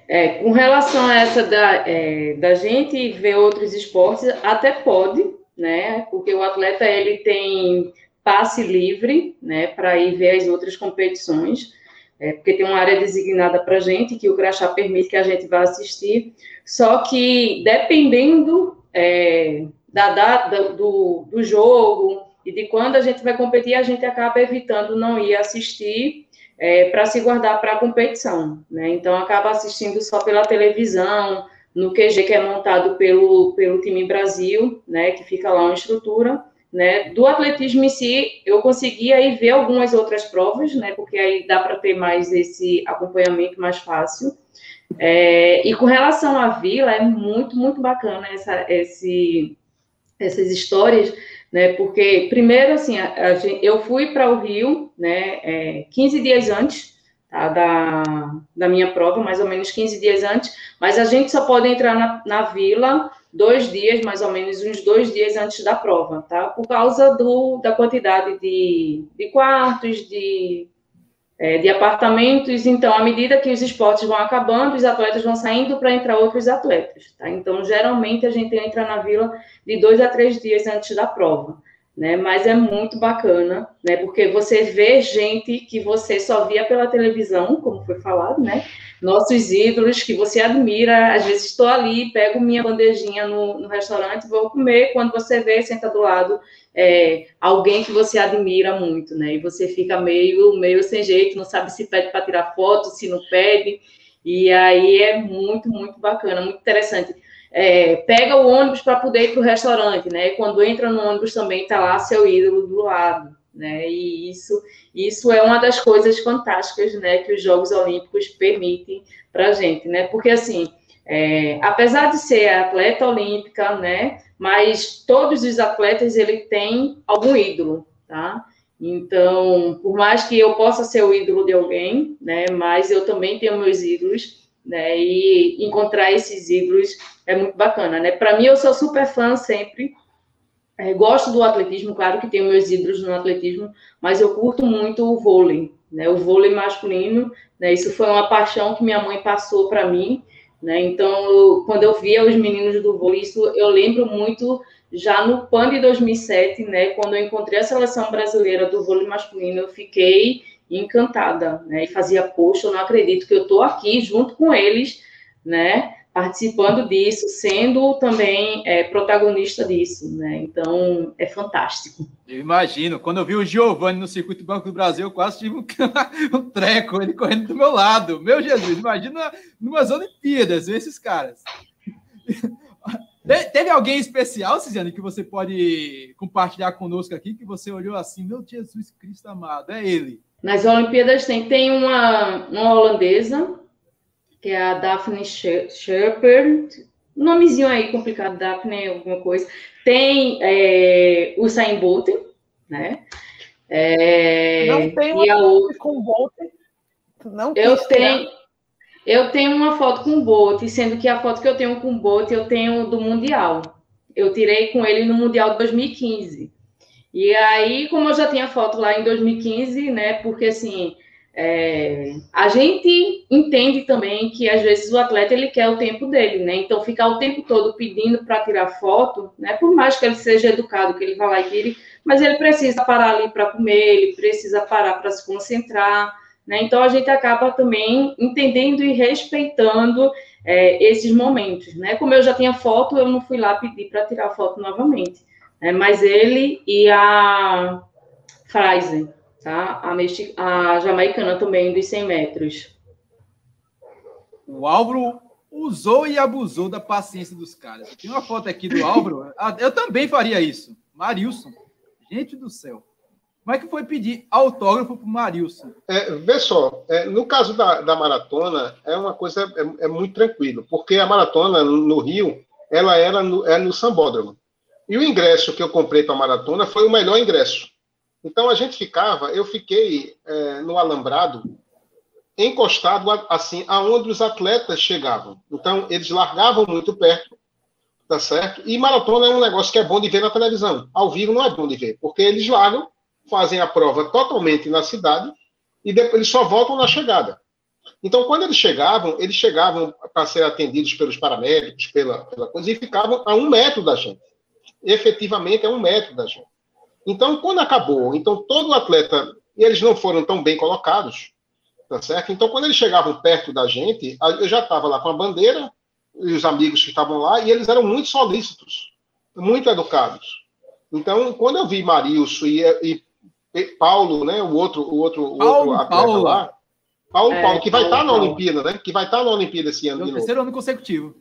É, com relação a essa da, é, da gente ver outros esportes, até pode, né? Porque o atleta ele tem passe livre, né, para ir ver as outras competições, é, porque tem uma área designada para gente, que o crachá permite que a gente vá assistir, só que dependendo é, da data do, do jogo e de quando a gente vai competir, a gente acaba evitando não ir assistir é, para se guardar para a competição, né? Então acaba assistindo só pela televisão, no QG que é montado pelo, pelo time Brasil, né? Que fica lá uma estrutura. Né? Do atletismo em si, eu consegui aí ver algumas outras provas, né? Porque aí dá para ter mais esse acompanhamento mais fácil. É, e com relação à vila, é muito, muito bacana essa, esse, essas histórias, né? Porque, primeiro, assim, a, a eu fui para o Rio, né? É, 15 dias antes tá, da, da minha prova, mais ou menos 15 dias antes, mas a gente só pode entrar na, na vila dois dias, mais ou menos uns dois dias antes da prova, tá? Por causa do, da quantidade de, de quartos, de, é, de apartamentos. Então, à medida que os esportes vão acabando, os atletas vão saindo para entrar outros atletas, tá? Então, geralmente, a gente entra na vila de dois a três dias antes da prova. Né, mas é muito bacana, né, porque você vê gente que você só via pela televisão, como foi falado, né, nossos ídolos que você admira. Às vezes estou ali, pego minha bandejinha no, no restaurante, vou comer. Quando você vê, senta do lado é, alguém que você admira muito, né? E você fica meio, meio sem jeito, não sabe se pede para tirar foto, se não pede. E aí é muito, muito bacana, muito interessante. É, pega o ônibus para poder ir para o restaurante, né? E quando entra no ônibus também está lá seu ídolo do lado né? E isso, isso é uma das coisas fantásticas, né, que os Jogos Olímpicos permitem para a gente, né? Porque assim, é, apesar de ser atleta olímpica, né? Mas todos os atletas ele tem algum ídolo, tá? Então, por mais que eu possa ser o ídolo de alguém, né? Mas eu também tenho meus ídolos, né? E encontrar esses ídolos é muito bacana, né? Para mim, eu sou super fã sempre. É, gosto do atletismo, claro que tenho meus ídolos no atletismo, mas eu curto muito o vôlei, né? O vôlei masculino, né? Isso foi uma paixão que minha mãe passou para mim né? Então, quando eu via os meninos do vôlei, isso eu lembro muito já no PAN de 2007, né? Quando eu encontrei a seleção brasileira do vôlei masculino, eu fiquei encantada, né? E fazia, poxa, eu não acredito que eu estou aqui junto com eles, né? Participando disso, sendo também é, protagonista disso, né? Então, é fantástico. Eu imagino. Quando eu vi o Giovanni no Circuito Banco do Brasil, eu quase tive um, um treco, ele correndo do meu lado. Meu Jesus, imagina numas Olimpíadas, esses caras. Teve alguém especial, Ciziane, que você pode compartilhar conosco aqui, que você olhou assim, meu Jesus Cristo amado, é ele. Nas Olimpíadas tem, tem uma, uma holandesa, que é a Daphne Shepard, nomezinho aí complicado, Daphne, alguma coisa. Tem é, o Usain Bolt, né? É, não tem uma foto com o Bolt? Não eu tenho, eu tenho uma foto com o Bolt, sendo que a foto que eu tenho com o Bolt eu tenho do Mundial. Eu tirei com ele no Mundial de 2015. E aí, como eu já tinha foto lá em 2015, né? Porque assim, é, a gente entende também que às vezes o atleta ele quer o tempo dele, né? Então ficar o tempo todo pedindo para tirar foto, né? Por mais que ele seja educado, que ele vá lá e tire, mas ele precisa parar ali para comer, ele precisa parar para se concentrar, né? Então a gente acaba também entendendo e respeitando é, esses momentos, né? Como eu já tinha foto, eu não fui lá pedir para tirar foto novamente, né? Mas ele e a Fraser tá? A, a jamaicana também dos 100 metros. O Álvaro usou e abusou da paciência dos caras. Tem uma foto aqui do Álvaro. Ah, eu também faria isso. Marilson. Gente do céu. Como é que foi pedir autógrafo para o Marilson? É, vê só, é, no caso da, da maratona, é uma coisa é, é, muito tranquilo, porque a maratona no Rio, ela era no, é no Sambódromo. E o ingresso que eu comprei para a maratona foi o melhor ingresso. Então a gente ficava, eu fiquei é, no alambrado, encostado assim aonde os atletas chegavam. Então eles largavam muito perto, tá certo? E maratona é um negócio que é bom de ver na televisão. Ao vivo não é bom de ver, porque eles largam, fazem a prova totalmente na cidade e depois eles só voltam na chegada. Então, quando eles chegavam, eles chegavam para ser atendidos pelos paramédicos, pela, pela coisa, e ficavam a um metro da gente. Efetivamente, é um metro da gente. Então, quando acabou, então todo atleta, e eles não foram tão bem colocados, tá certo? Então, quando eles chegavam perto da gente, eu já estava lá com a bandeira, e os amigos que estavam lá, e eles eram muito solícitos, muito educados. Então, quando eu vi Marilson e, e, e Paulo, né, o outro, o outro, o Paulo, outro atleta Paulo. lá, Paulo, é, Paulo, que vai estar tá na Olimpíada, né? Que vai estar tá na Olimpíada esse ano. Pelo terceiro ano consecutivo.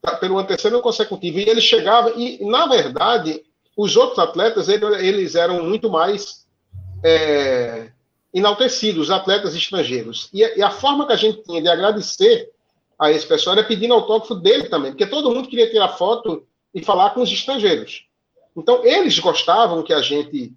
Tá, pelo terceiro ano consecutivo. E ele chegava, e na verdade, os outros atletas, eles eram muito mais é, enaltecidos, os atletas estrangeiros. E, e, a forma que a gente tinha de agradecer a esse pessoal era pedindo autógrafo dele também, porque todo mundo queria tirar foto e falar com os estrangeiros. Então, eles gostavam que a gente,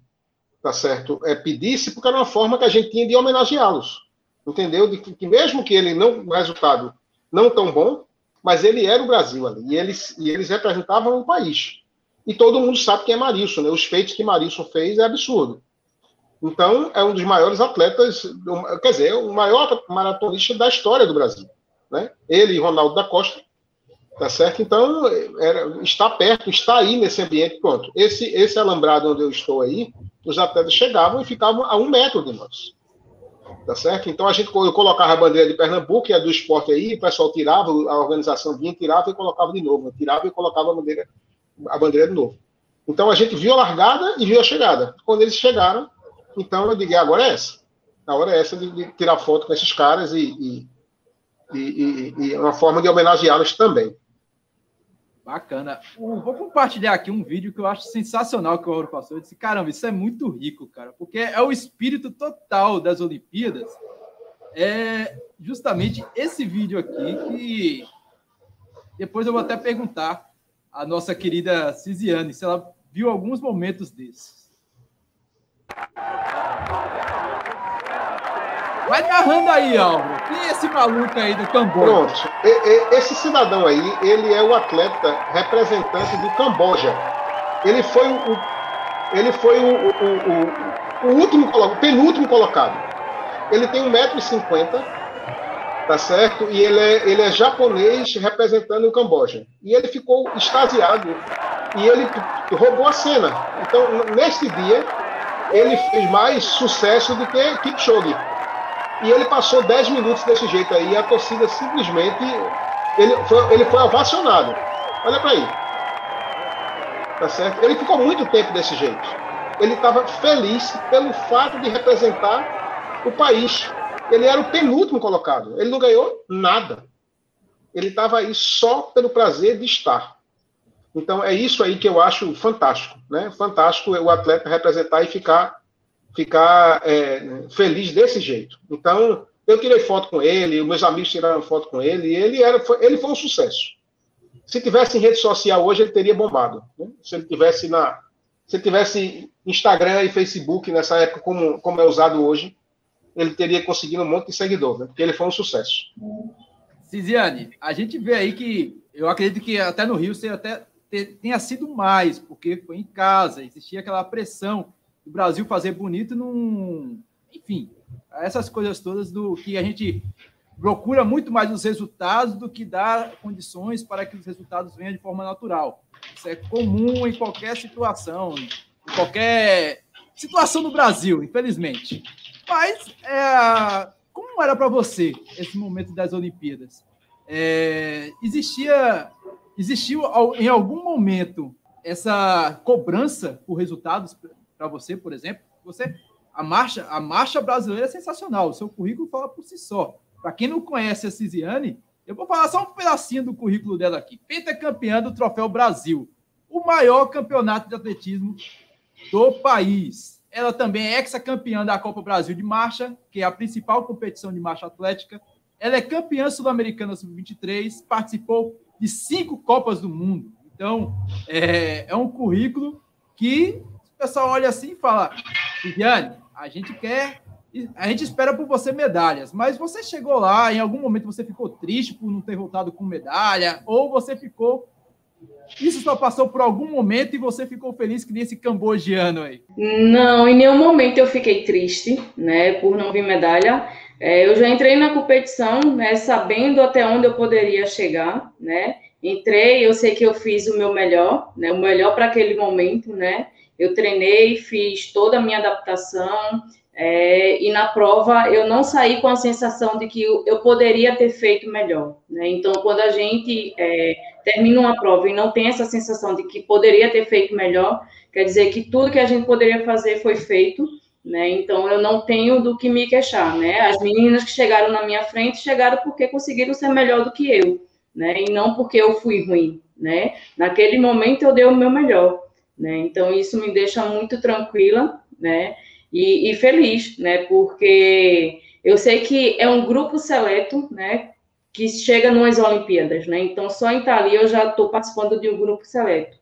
tá certo, é, pedisse, porque era uma forma que a gente tinha de homenageá-los. Entendeu? De que, que mesmo que ele não, o resultado não tão bom, mas ele era o Brasil ali, e eles, e eles representavam o país. E todo mundo sabe quem é Marilson, né? Os feitos que Marilson fez é absurdo. Então, é um dos maiores atletas, quer dizer, o maior maratonista da história do Brasil. Né? Ele e Ronaldo da Costa, tá certo? Então, era, está perto, está aí nesse ambiente, pronto. Esse, esse alambrado onde eu estou aí, os atletas chegavam e ficavam a um metro de nós. Tá certo? Então, a gente, eu colocava a bandeira de Pernambuco, que é do esporte aí, o pessoal tirava, a organização vinha, tirava e colocava de novo. Tirava e colocava a bandeira a bandeira de novo. Então a gente viu a largada e viu a chegada. Quando eles chegaram, então eu digo, agora é essa. A hora é essa de, de tirar foto com esses caras e, e, e, e uma forma de homenageá-los também. Bacana. Vou compartilhar aqui um vídeo que eu acho sensacional que o Ouro passou. Eu disse, caramba, isso é muito rico, cara, porque é o espírito total das Olimpíadas. É justamente esse vídeo aqui que Depois eu vou até perguntar à nossa querida Cisiane se ela viu alguns momentos desses. Vai narrando aí, Álvaro. Quem é esse maluco aí do Camboja? Pronto. Esse cidadão aí, ele é o atleta representante do Camboja. Ele foi o, ele foi o, o, o, o último, o penúltimo colocado. Ele tem 1,50m, tá certo? E ele é, ele é japonês representando o Camboja. E ele ficou extasiado. E ele roubou a cena. Então, neste dia, ele fez mais sucesso do que Kipchoge. E ele passou 10 minutos desse jeito aí, e a torcida simplesmente. Ele foi, ele foi ovacionado. Olha para aí. Tá certo? Ele ficou muito tempo desse jeito. Ele estava feliz pelo fato de representar o país. Ele era o penúltimo colocado. Ele não ganhou nada. Ele estava aí só pelo prazer de estar. Então é isso aí que eu acho fantástico, né? Fantástico o atleta representar e ficar ficar é, feliz desse jeito. Então, eu tirei foto com ele, meus amigos tiraram foto com ele, e ele, era, foi, ele foi um sucesso. Se tivesse em rede social hoje, ele teria bombado. Né? Se ele tivesse na. Se ele tivesse Instagram e Facebook nessa época, como, como é usado hoje, ele teria conseguido um monte de seguidor, né? porque ele foi um sucesso. Ciziane, a gente vê aí que eu acredito que até no Rio você até tenha sido mais, porque foi em casa, existia aquela pressão o Brasil fazer bonito num. Enfim, essas coisas todas do que a gente procura muito mais os resultados do que dar condições para que os resultados venham de forma natural. Isso é comum em qualquer situação, em qualquer situação no Brasil, infelizmente. Mas é, como era para você esse momento das Olimpíadas? É, existia, existiu em algum momento essa cobrança por resultados para você, por exemplo, você a marcha, a marcha brasileira é sensacional. O seu currículo fala por si só. Para quem não conhece a Cisiane, eu vou falar só um pedacinho do currículo dela aqui. Pentacampeã do Troféu Brasil, o maior campeonato de atletismo do país. Ela também é ex-campeã da Copa Brasil de Marcha, que é a principal competição de marcha atlética. Ela é campeã sul-americana sub-23, participou de cinco Copas do Mundo. Então, é, é um currículo que pessoal olha assim e fala: Viviane, a gente quer, a gente espera por você medalhas, mas você chegou lá, em algum momento você ficou triste por não ter voltado com medalha, ou você ficou. Isso só passou por algum momento e você ficou feliz que nesse cambogiano aí? Não, em nenhum momento eu fiquei triste, né, por não vir medalha. É, eu já entrei na competição, né, sabendo até onde eu poderia chegar, né. Entrei, eu sei que eu fiz o meu melhor, né, o melhor para aquele momento, né. Eu treinei, fiz toda a minha adaptação, é, e na prova eu não saí com a sensação de que eu, poderia ter feito melhor. Né? Então, quando a gente é, termina uma prova e não tem essa sensação de que poderia ter feito melhor, quer dizer que tudo que a gente poderia fazer foi feito. Né? Então, eu não tenho do que me queixar. Né? As meninas que chegaram na minha frente chegaram porque conseguiram ser melhor do que eu, né? e não porque eu fui ruim. Né? Naquele momento, eu dei o meu melhor né? Então isso me deixa muito tranquila, né? E, e, feliz, né? Porque eu sei que é um grupo seleto, né? Que chega nas Olimpíadas, né? Então só em ali eu já estou participando de um grupo seleto,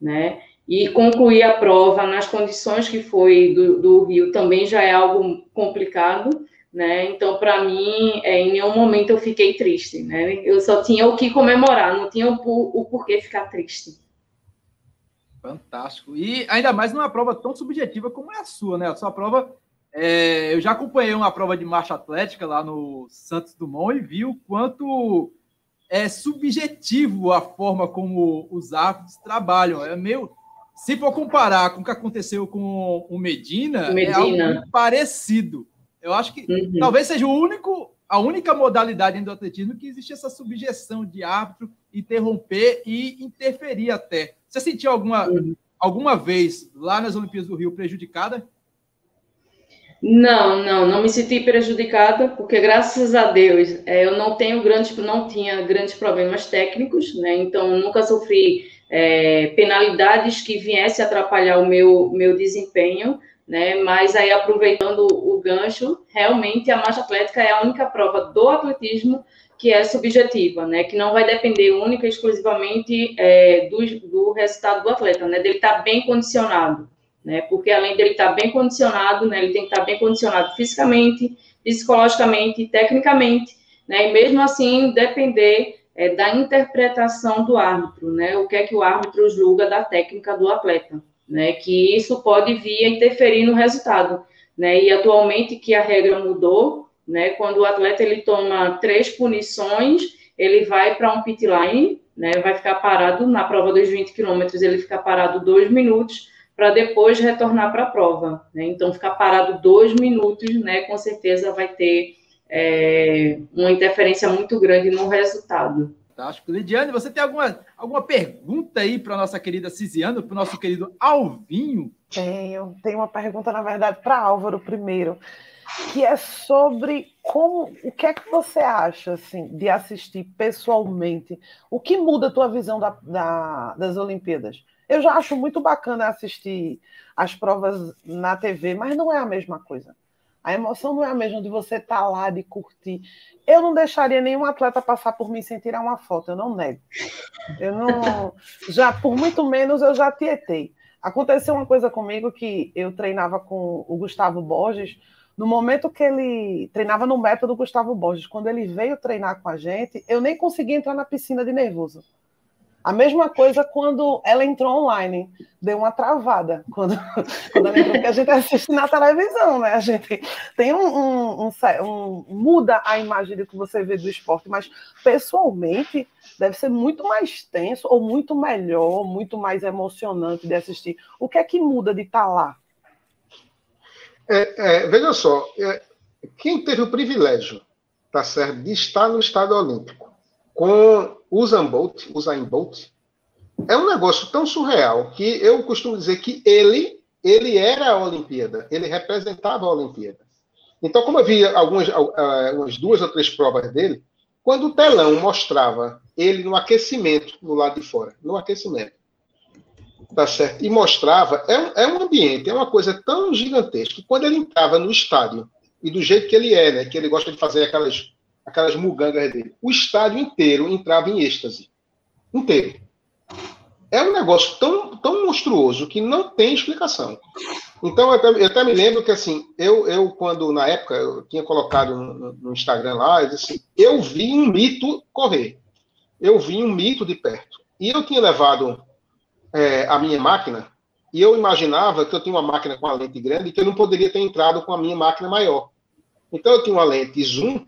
né? E concluir a prova nas condições que foi do, do Rio também já é algo complicado, né? Então, para mim, é, em nenhum momento eu fiquei triste, né? Eu só tinha o que comemorar, não tinha o, o porquê ficar triste. Fantástico. E ainda mais numa prova tão subjetiva como é a sua, né? A sua prova. É, eu já acompanhei uma prova de marcha atlética lá no Santos Dumont e vi o quanto é subjetivo a forma como os árbitros trabalham. É meio. Se for comparar com o que aconteceu com o Medina, Medina. é algo parecido. Eu acho que uhum. talvez seja o único, a única modalidade do atletismo que existe essa subjeção de árbitro interromper e interferir até. Você sentiu alguma, uhum. alguma vez lá nas Olimpíadas do Rio prejudicada? Não, não, não me senti prejudicada, porque graças a Deus é, eu não tenho grandes, não tinha grandes problemas técnicos, né? Então nunca sofri é, penalidades que viessem atrapalhar o meu, meu desempenho, né? Mas aí aproveitando o gancho, realmente a marcha atlética é a única prova do atletismo que é subjetiva, né? Que não vai depender única e exclusivamente é, do, do resultado do atleta, né? Dele estar tá bem condicionado, né? Porque além dele estar tá bem condicionado, né? Ele tem que estar tá bem condicionado fisicamente, psicologicamente, tecnicamente, né? E mesmo assim depender é, da interpretação do árbitro, né? O que é que o árbitro julga da técnica do atleta, né? Que isso pode vir a interferir no resultado, né? E atualmente que a regra mudou, né? Quando o atleta ele toma três punições, ele vai para um pit line, né? Vai ficar parado na prova dos 20 quilômetros, ele fica parado dois minutos para depois retornar para a prova. Né? Então, ficar parado dois minutos, né? Com certeza vai ter é, uma interferência muito grande no resultado. Fantástico. Lidiane, você tem alguma, alguma pergunta aí para a nossa querida Cisiano, para o nosso querido Alvinho? Tenho. Tenho uma pergunta, na verdade, para Álvaro primeiro, que é sobre como, o que é que você acha assim, de assistir pessoalmente? O que muda a tua visão da, da, das Olimpíadas? Eu já acho muito bacana assistir as provas na TV, mas não é a mesma coisa. A emoção não é a mesma de você estar tá lá, de curtir. Eu não deixaria nenhum atleta passar por mim sem tirar uma foto, eu não nego. Eu não. Já, por muito menos, eu já tietei. Aconteceu uma coisa comigo que eu treinava com o Gustavo Borges. No momento que ele treinava no método Gustavo Borges, quando ele veio treinar com a gente, eu nem consegui entrar na piscina de nervoso. A mesma coisa quando ela entrou online, deu uma travada quando, quando ela entrou, a gente assiste na televisão, né? A gente tem um, um, um, um, muda a imagem do que você vê do esporte, mas pessoalmente deve ser muito mais tenso ou muito melhor, muito mais emocionante de assistir. O que é que muda de estar tá lá? É, é, veja só, é, quem teve o privilégio, tá certo, de estar no Estado Olímpico com Usain Bolt, Usain Bolt, é um negócio tão surreal que eu costumo dizer que ele ele era a Olimpíada, ele representava a Olimpíada. Então, como eu vi algumas, algumas duas ou três provas dele, quando o telão mostrava ele no aquecimento no lado de fora, no aquecimento, tá certo? E mostrava, é é um ambiente, é uma coisa tão gigantesca quando ele entrava no estádio e do jeito que ele é, né, que ele gosta de fazer aquelas aquelas mugangas dele. O estádio inteiro entrava em êxtase. Inteiro. É um negócio tão, tão monstruoso que não tem explicação. Então, eu até, eu até me lembro que, assim, eu, eu, quando, na época, eu tinha colocado no, no Instagram lá, eu disse assim, eu vi um mito correr. Eu vi um mito de perto. E eu tinha levado é, a minha máquina, e eu imaginava que eu tinha uma máquina com a lente grande e que eu não poderia ter entrado com a minha máquina maior. Então, eu tinha uma lente zoom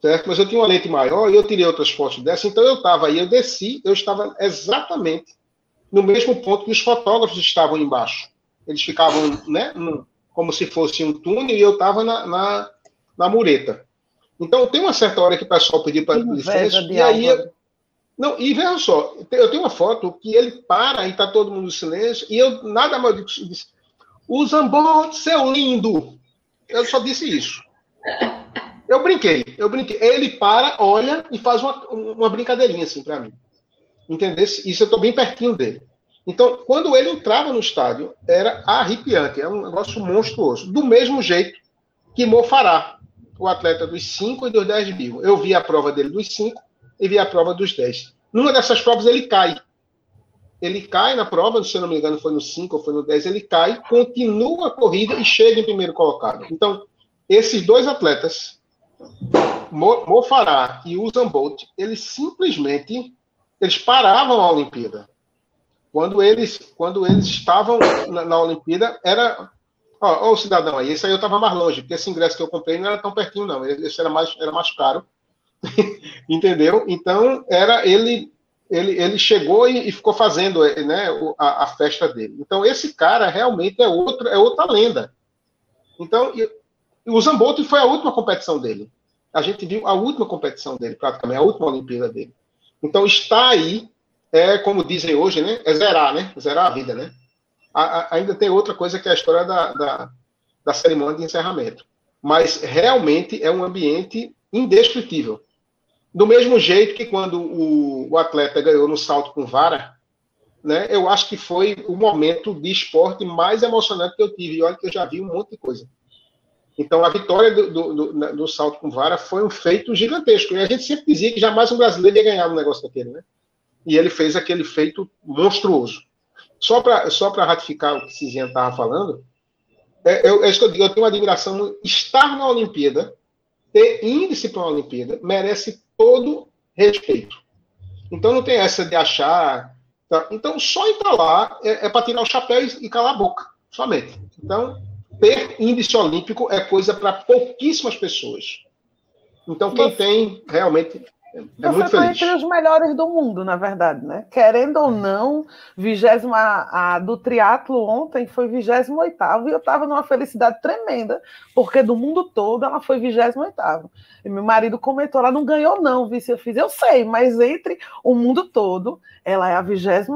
certo? Mas eu tinha uma lente maior e eu tirei outras fotos dessa, então eu estava aí, eu desci, eu estava exatamente no mesmo ponto que os fotógrafos estavam embaixo. Eles ficavam, né, no, como se fosse um túnel e eu estava na, na, na, mureta. Então tem uma certa hora que o pessoal pediu para licença e aí eu, não, e veja só, eu tenho uma foto que ele para e está todo mundo em silêncio, e eu nada mais disse, o Zambon, seu lindo. Eu só disse isso. Eu brinquei, eu brinquei. Ele para, olha e faz uma, uma brincadeirinha assim para mim. Entendeu? Isso eu estou bem pertinho dele. Então, quando ele entrava no estádio, era arrepiante, é um negócio monstruoso. Do mesmo jeito que Mo Fará, o atleta dos 5 e dos 10 mil. Eu vi a prova dele dos 5 e vi a prova dos 10. Numa dessas provas ele cai. Ele cai na prova, se eu não me engano, foi no 5 ou foi no 10, ele cai, continua a corrida e chega em primeiro colocado. Então, esses dois atletas Mo, Farah e Usain Bolt, eles simplesmente eles paravam a Olimpíada. Quando eles, quando eles estavam na, na Olimpíada, era. Ó, ó, o cidadão aí, esse aí eu estava mais longe, porque esse ingresso que eu comprei não era tão pertinho, não. Esse era mais, era mais caro. Entendeu? Então, era ele. Ele, ele chegou e, e ficou fazendo né, a, a, festa dele. Então, esse cara realmente é, outro, é outra lenda. Então, o Zambotti foi a última competição dele. A gente viu a última competição dele, praticamente, a última Olimpíada dele. Então, está aí, é como dizem hoje, né? É zerar, né? Zerar a vida, né? A, a, ainda tem outra coisa que é a história da, da, da cerimônia de encerramento. Mas realmente é um ambiente indescritível. Do mesmo jeito que quando o, o, atleta ganhou no salto com vara, né, eu acho que foi o momento de esporte mais emocionante que eu tive. E olha que eu já vi um monte de coisa. Então, a vitória do, do, do, do, salto com vara foi um feito gigantesco. E a gente sempre dizia que jamais um brasileiro ia ganhar um negócio daquele, né? E ele fez aquele feito monstruoso. Só para só ratificar o que Cizinha estava falando, é, eu, é isso que eu digo, eu tenho uma admiração. Estar na Olimpíada, ter índice para uma Olimpíada, merece todo respeito. Então não tem essa de achar. Tá? Então só entrar lá é, é para tirar o chapéu e, e calar a boca, somente. Então, ter índice olímpico é coisa para pouquíssimas pessoas. Então, quem tem, realmente é Você foi entre os melhores do mundo, na verdade, né? Querendo ou não, vigésima, a do triatlo ontem foi 28 e eu estava numa felicidade tremenda, porque do mundo todo ela foi 28 E meu marido comentou, ela não ganhou não, vice eu fiz, eu sei, mas entre o mundo todo, ela é a 28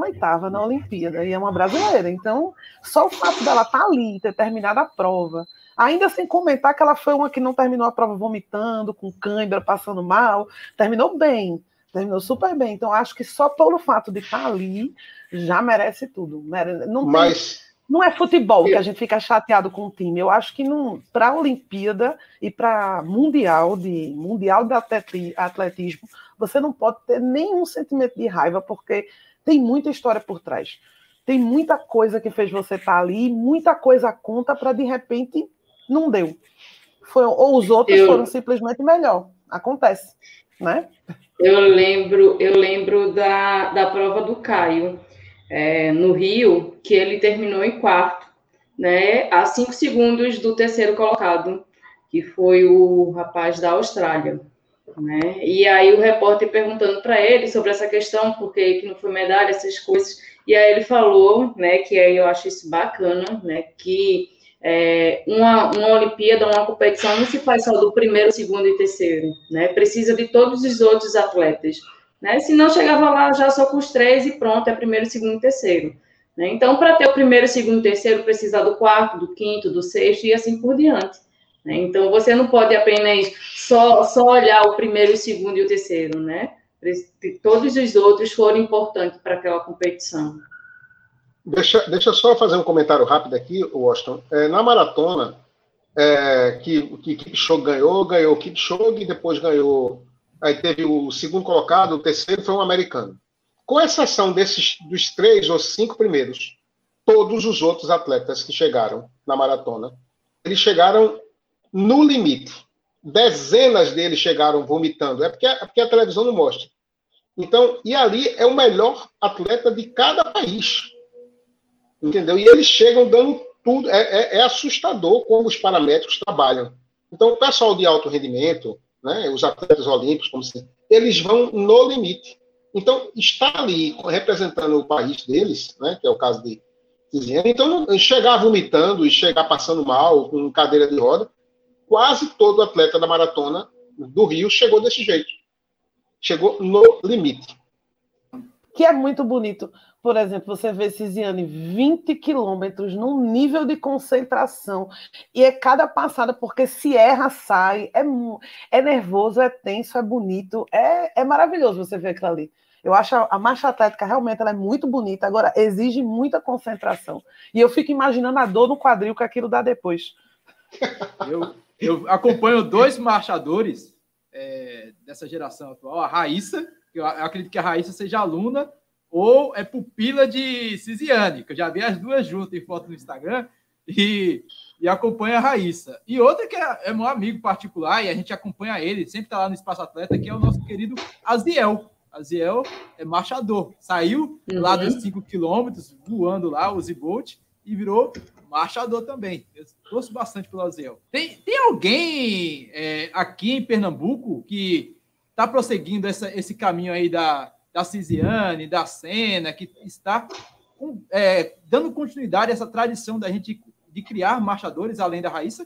na Olimpíada e é uma brasileira. Então, só o fato dela estar tá ali, ter terminado a prova, Ainda sem comentar que ela foi uma que não terminou a prova vomitando, com cãibra, passando mal. Terminou bem, terminou super bem. Então, acho que só pelo fato de estar ali já merece tudo. Não, tem, Mas... não é futebol que a gente fica chateado com o time. Eu acho que para a Olimpíada e para Mundial de Mundial de Atletismo, você não pode ter nenhum sentimento de raiva, porque tem muita história por trás. Tem muita coisa que fez você estar ali, muita coisa conta para de repente não deu. Foi, ou os outros eu, foram simplesmente melhor. Acontece, né? Eu lembro, eu lembro da, da prova do Caio é, no Rio, que ele terminou em quarto, né? A cinco segundos do terceiro colocado, que foi o rapaz da Austrália. Né? E aí o repórter perguntando para ele sobre essa questão, por que não foi medalha, essas coisas, e aí ele falou, né, que aí eu acho isso bacana, né, que é, uma, uma Olimpíada, uma competição não se faz só do primeiro, segundo e terceiro, né? Precisa de todos os outros atletas, né? Se não chegava lá já só com os três e pronto, é primeiro, segundo e terceiro. Né? Então, para ter o primeiro, segundo e terceiro, precisa do quarto, do quinto, do sexto e assim por diante. Né? Então, você não pode apenas só, só olhar o primeiro, o segundo e o terceiro, né? Todos os outros foram importantes para aquela competição. Deixa, deixa eu só fazer um comentário rápido aqui, Washington. É, na maratona, é, que, que Kipchoge ganhou, ganhou Kipchoge, depois ganhou. Aí teve o segundo colocado, o terceiro foi um americano. Com exceção desses dos três ou cinco primeiros, todos os outros atletas que chegaram na maratona, eles chegaram no limite. Dezenas deles chegaram vomitando. É porque, é porque a televisão não mostra. Então, e ali é o melhor atleta de cada país. Entendeu? E eles chegam dando tudo. É, é, é assustador como os paramétricos trabalham. Então, o pessoal de alto rendimento, né, os atletas olímpicos, como se, eles vão no limite. Então, está ali representando o país deles, né, que é o caso de Tiziane, então, chegar vomitando e chegar passando mal, com cadeira de roda, quase todo atleta da maratona do Rio chegou desse jeito. Chegou no limite. Que é muito bonito por exemplo, você vê Cisiane 20 quilômetros num nível de concentração. E é cada passada, porque se erra, sai. É, é nervoso, é tenso, é bonito. É, é maravilhoso você ver aquilo ali. Eu acho a, a marcha atlética realmente ela é muito bonita, agora exige muita concentração. E eu fico imaginando a dor no quadril que aquilo dá depois. Eu, eu acompanho dois marchadores é, dessa geração atual, a Raíssa, eu acredito que a Raíssa seja aluna ou é pupila de Cisiane, que eu já vi as duas juntas em foto no Instagram e, e acompanha a Raíssa. E outra que é, é meu amigo particular e a gente acompanha ele, sempre está lá no Espaço Atleta, que é o nosso querido Aziel. Aziel é marchador, saiu uhum. lá dos 5 quilômetros, voando lá, o Zibolt, e virou marchador também. Eu torço bastante pelo Aziel. Tem, tem alguém é, aqui em Pernambuco que está prosseguindo essa, esse caminho aí da, da Cisiane, da Sena, que está é, dando continuidade a essa tradição da gente de criar marchadores além da Raíssa?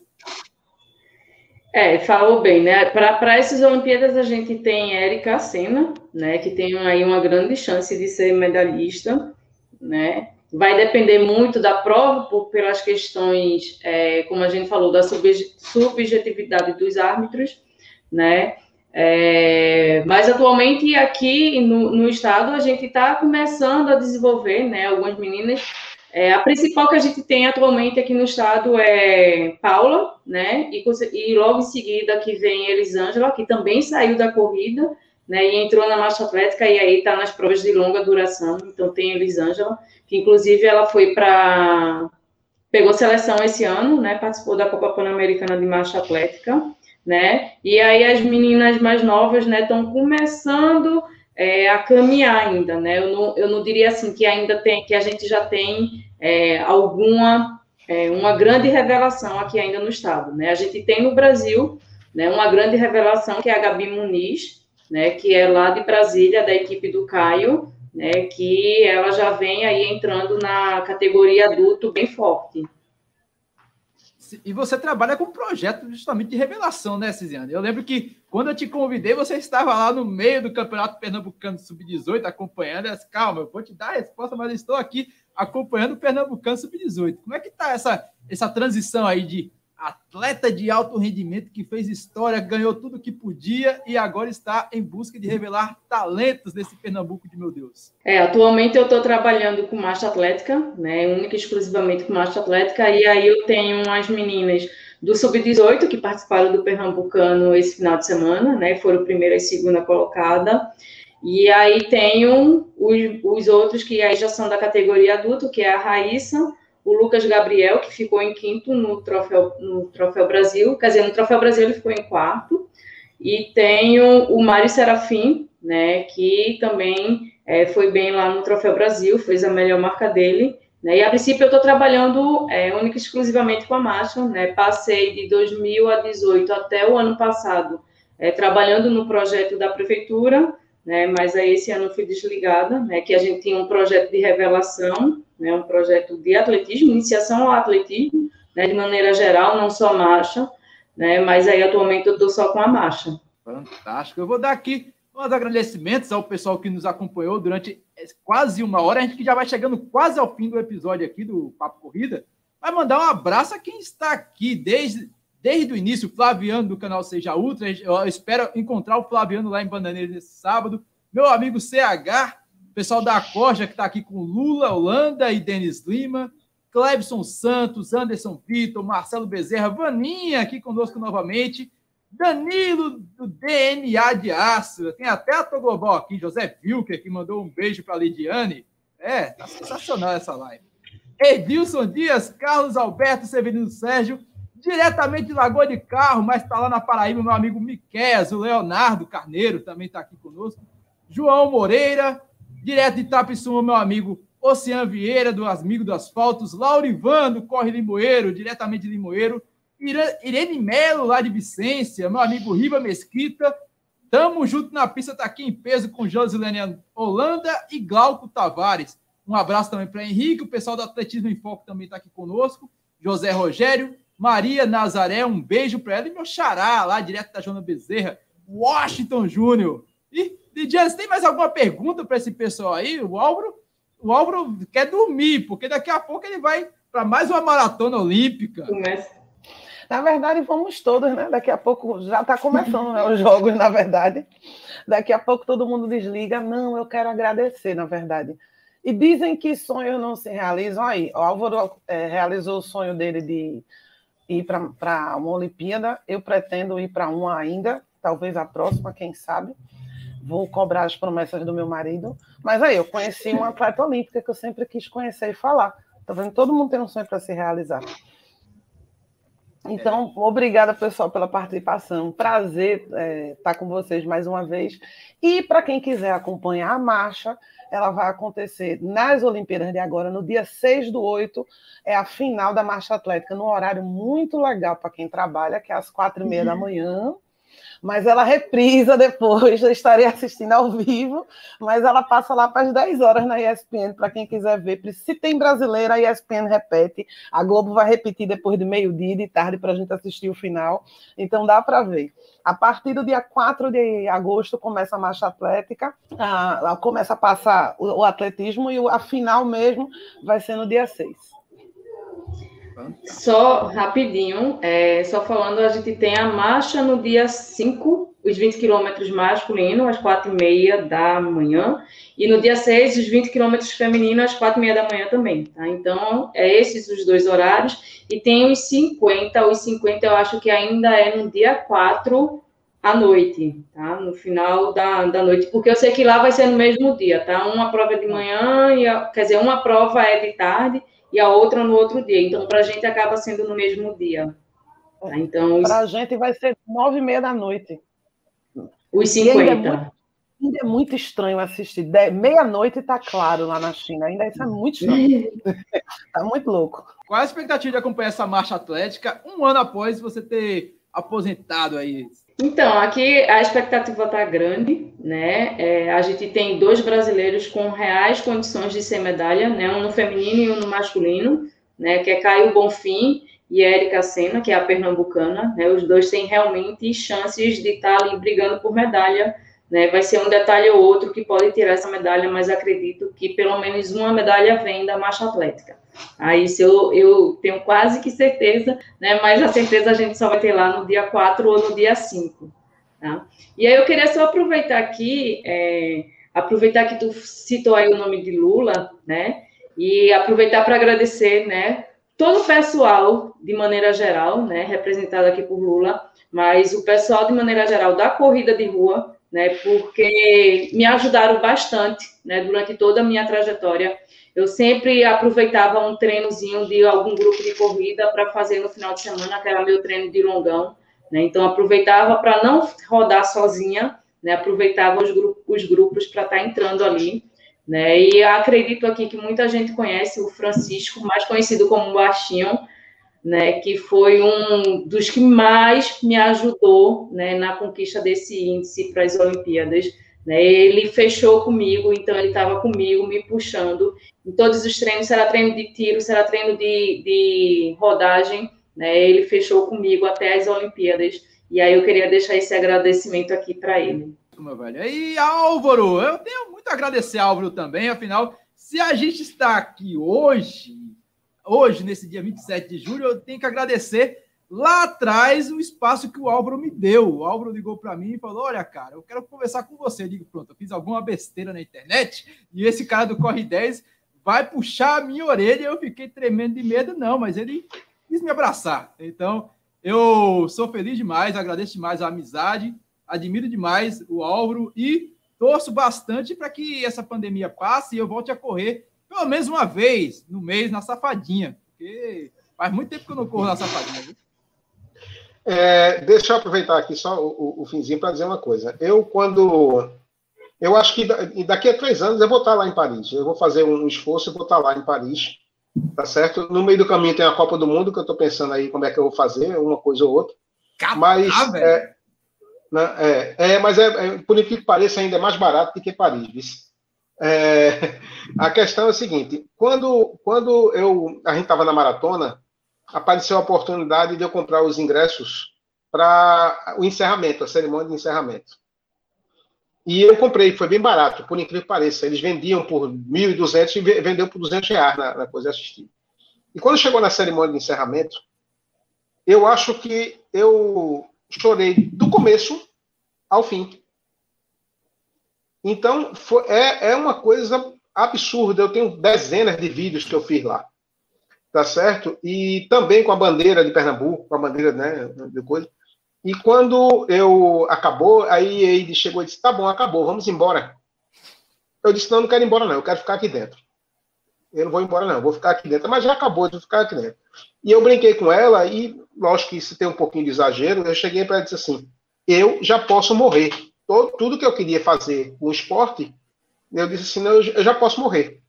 É, falou bem, né? Para essas Olimpíadas a gente tem Érica Senna, né? Que tem aí uma grande chance de ser medalhista, né? Vai depender muito da prova, por, pelas questões, é, como a gente falou, da subjetividade dos árbitros, né? É, mas atualmente aqui no, no estado a gente está começando a desenvolver, né? Algumas meninas É, a principal que a gente tem atualmente aqui no estado é Paula, né? E, e logo em seguida que vem Elisângela, que também saiu da corrida, né? E entrou na marcha atlética e aí está nas provas de longa duração. Então tem Elisângela, que inclusive ela foi para pegou seleção esse ano, né? Participou da Copa Pan-Americana de Marcha Atlética, né? E aí as meninas mais novas, né, estão começando é, a caminhar ainda, né? Eu não, eu não diria assim que ainda tem, que a gente já tem é, alguma é, uma grande revelação aqui ainda no estado, né? A gente tem no Brasil, né, uma grande revelação que é a Gabi Muniz, né, que é lá de Brasília da equipe do Caio, né, que ela já vem aí entrando na categoria adulto bem forte. E você trabalha com um projeto justamente de revelação, né, Ciziane? Eu lembro que quando eu te convidei, você estava lá no meio do Campeonato Pernambucano Sub-18 acompanhando. Disse, Calma, eu vou te dar a resposta, mas estou aqui acompanhando o Pernambucano Sub-18. Como é que está essa, essa transição aí de atleta de alto rendimento que fez história, ganhou tudo que podia e agora está em busca de revelar talentos nesse Pernambuco de meu Deus. É, atualmente eu estou trabalhando com marcha atlética, né, única e exclusivamente com marcha atlética, e aí eu tenho umas meninas do Sub-18 que participaram do Pernambucano esse final de semana, né, foram primeira e segunda colocada, e aí tenho os, os outros que aí já são da categoria adulto, que é a Raíssa, o Lucas Gabriel, que ficou em quinto no Troféu, no Troféu Brasil, quer dizer, no Troféu Brasil ele ficou em quarto, e tenho o Mário Serafim, né, que também é, foi bem lá no Troféu Brasil, fez a melhor marca dele, né, e a princípio eu estou trabalhando é, única e exclusivamente com a marcha, né, passei de 2018 até o ano passado é, trabalhando no projeto da prefeitura, né, mas aí esse ano fui desligada, né, que a gente tinha um projeto de revelação, né, um projeto de atletismo, iniciação ao atletismo, né, de maneira geral, não só marcha, né, mas aí atualmente eu estou só com a marcha. Fantástico. Eu vou dar aqui uns agradecimentos ao pessoal que nos acompanhou durante quase uma hora. A gente já vai chegando quase ao fim do episódio aqui do Papo Corrida. Vai mandar um abraço a quem está aqui desde desde o início, Flaviano do canal Seja Ultra. Eu espero encontrar o Flaviano lá em Bananeira nesse sábado. Meu amigo CH, pessoal da Corja que está aqui com Lula, Holanda e Denis Lima. Clebson Santos, Anderson Vitor, Marcelo Bezerra, Vaninha aqui conosco novamente. Danilo do DNA de Aço. Tem até a Global aqui, José Wilker, que mandou um beijo para a Lidiane. É, tá sensacional essa live. Edilson Dias, Carlos Alberto Severino Sérgio, diretamente de Lagoa de Carro, mas está lá na Paraíba, meu amigo Miquel, o Leonardo Carneiro também está aqui conosco. João Moreira, direto de Itapissuma, meu amigo Ocean Vieira, do Amigo do Asfaltos, Laurivan, do Corre Limoeiro, diretamente de Limoeiro, Irene Melo, lá de Vicência, meu amigo Riva Mesquita, tamo junto na pista, tá aqui em peso com Josilene Holanda e Glauco Tavares. Um abraço também para Henrique, o pessoal do Atletismo em Foco também está aqui conosco, José Rogério, Maria Nazaré, um beijo para ela. E meu xará, lá direto da Joana Bezerra, Washington Júnior. E, você tem mais alguma pergunta para esse pessoal aí? O Álvaro, o Álvaro quer dormir, porque daqui a pouco ele vai para mais uma maratona olímpica. Começa. Na verdade, vamos todos, né? Daqui a pouco já está começando né, os jogos, na verdade. Daqui a pouco todo mundo desliga. Não, eu quero agradecer, na verdade. E dizem que sonhos não se realizam. Aí, o Álvaro é, realizou o sonho dele de ir para uma Olimpíada. Eu pretendo ir para uma ainda, talvez a próxima, quem sabe. Vou cobrar as promessas do meu marido. Mas aí, eu conheci uma atleta olímpica que eu sempre quis conhecer e falar. Tá vendo? Todo mundo tem um sonho para se realizar. Então, obrigada, pessoal, pela participação. Prazer estar é, tá com vocês mais uma vez. E para quem quiser acompanhar a marcha, ela vai acontecer nas Olimpíadas de agora, no dia 6 do 8, é a final da marcha atlética, num horário muito legal para quem trabalha, que é às quatro e meia uhum. da manhã mas ela reprisa depois, eu estarei assistindo ao vivo, mas ela passa lá para as 10 horas na ESPN, para quem quiser ver. Se tem brasileira, a ESPN repete, a Globo vai repetir depois de meio-dia e de tarde para a gente assistir o final, então dá para ver. A partir do dia 4 de agosto começa a marcha atlética, a, a, começa a passar o, o atletismo e a final mesmo vai ser no dia 6. Só rapidinho, é, só falando, a gente tem a marcha no dia 5, os 20 quilômetros masculino, às 4 e meia da manhã, e no dia 6, os 20 quilômetros feminino, às 4 e meia da manhã também, tá? Então, é esses os dois horários, e tem os 50, os 50 eu acho que ainda é no dia 4 à noite, tá? No final da, da noite, porque eu sei que lá vai ser no mesmo dia, tá? Uma prova é de manhã, e quer dizer, uma prova é de tarde, e a outra no outro dia. Então, para a gente acaba sendo no mesmo dia. Tá? Então, para a gente vai ser nove e meia da noite. Os 50. Ainda é, muito, ainda é muito estranho assistir. Meia-noite está claro lá na China. Ainda isso é muito estranho. Está muito louco. Qual a expectativa de acompanhar essa marcha atlética um ano após você ter aposentado aí? Então, aqui a expectativa está grande, né? É, a gente tem dois brasileiros com reais condições de ser medalha, né? Um no feminino e um no masculino, né? Que é Caio Bonfim e Érica Senna, que é a pernambucana, né? Os dois têm realmente chances de estar tá ali brigando por medalha, né? Vai ser um detalhe ou outro que pode tirar essa medalha, mas acredito que pelo menos uma medalha vem da marcha atlética. Aí isso eu, eu tenho quase que certeza, né? Mas a certeza a gente só vai ter lá no dia 4 ou no dia 5. Tá? E aí eu queria só aproveitar aqui, é, aproveitar que tu citou aí o nome de Lula, né? E aproveitar para agradecer, né? Todo o pessoal, de maneira geral, né? Representado aqui por Lula, mas o pessoal, de maneira geral, da corrida de rua, né? Porque me ajudaram bastante, né? Durante toda a minha trajetória eu sempre aproveitava um treinozinho de algum grupo de corrida para fazer no final de semana, que era meu treino de longão. Né? Então, aproveitava para não rodar sozinha, né? aproveitava os, grupos, os grupos para estar tá entrando ali. Né? E acredito aqui que muita gente conhece o Francisco, mais conhecido como Baixinho, né? que foi um dos que mais me ajudou né? na conquista desse índice para as Olimpíadas. Né? Ele fechou comigo, então ele estava comigo, me puxando. Em todos os treinos, será treino de tiro, será treino de, de rodagem. Né? Ele fechou comigo até as Olimpíadas. E aí eu queria deixar esse agradecimento aqui para ele. E Álvaro, eu tenho muito a agradecer, Álvaro, também. Afinal, se a gente está aqui hoje, hoje, nesse dia 27 de julho, eu tenho que agradecer lá atrás o espaço que o Álvaro me deu. O Álvaro ligou para mim e falou: Olha, cara, eu quero conversar com você. Eu digo: Pronto, eu fiz alguma besteira na internet e esse cara do Corre 10 vai puxar a minha orelha. Eu fiquei tremendo de medo, não, mas ele quis me abraçar. Então, eu sou feliz demais, agradeço demais a amizade, admiro demais o Álvaro e torço bastante para que essa pandemia passe e eu volte a correr pelo menos uma vez no mês na Safadinha, porque faz muito tempo que eu não corro na Safadinha. Viu? É, deixa eu aproveitar aqui só o, o, o finzinho para dizer uma coisa. Eu, quando. Eu acho que daqui a três anos eu vou estar lá em Paris. Eu vou fazer um esforço e vou estar lá em Paris. Tá certo? No meio do caminho tem a Copa do Mundo, que eu estou pensando aí como é que eu vou fazer, uma coisa ou outra. mas. É, né, é, é, mas é, é, por incrível que pareça, ainda é mais barato do que Paris. É, a questão é a seguinte: quando, quando eu, a gente estava na maratona, apareceu a oportunidade de eu comprar os ingressos para o encerramento, a cerimônia de encerramento. E eu comprei, foi bem barato, por incrível que pareça. Eles vendiam por 1.200 e vendeu por 200 reais na, na coisa assistir. E quando chegou na cerimônia de encerramento, eu acho que eu chorei do começo ao fim. Então, foi, é, é uma coisa absurda. Eu tenho dezenas de vídeos que eu fiz lá tá certo? E também com a bandeira de Pernambuco, com a bandeira, né, de coisa. E quando eu acabou, aí ele chegou e disse: "Tá bom, acabou, vamos embora". Eu disse: "Não, não quero ir embora não, eu quero ficar aqui dentro". Eu não vou embora não, vou ficar aqui dentro, mas já acabou, vou ficar aqui dentro. E eu brinquei com ela e, lógico que isso tem um pouquinho de exagero, eu cheguei para ela e disse assim: "Eu já posso morrer. Todo, tudo que eu queria fazer com o esporte, eu disse assim: não, eu já posso morrer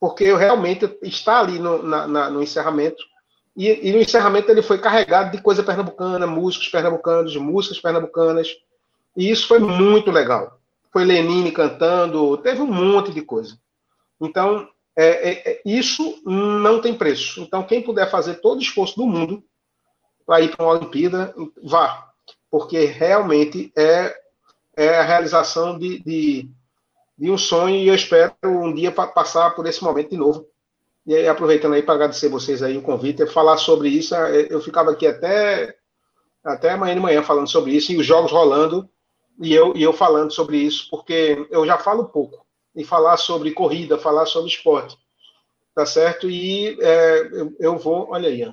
porque eu realmente está ali no, na, na, no encerramento. E, e, no encerramento ele foi carregado de coisa pernambucana, músicos pernambucanos, músicas pernambucanas. E isso foi muito legal. Foi Lenine cantando, teve um monte de coisa. Então, é, é, é isso não tem preço. Então, quem puder fazer todo o esforço do mundo para ir para uma Olimpíada, vá. Porque realmente é, é a realização de, de de um sonho e eu espero um dia passar por esse momento de novo E aí, aproveitando aí para agradecer vocês aí o convite, falar sobre isso, eu ficava aqui até, até amanhã de manhã falando sobre isso, e os jogos rolando, e eu, e eu falando sobre isso, porque eu já falo pouco, e falar sobre corrida, falar sobre esporte, tá certo? E é, eu, eu, vou, olha aí, ó.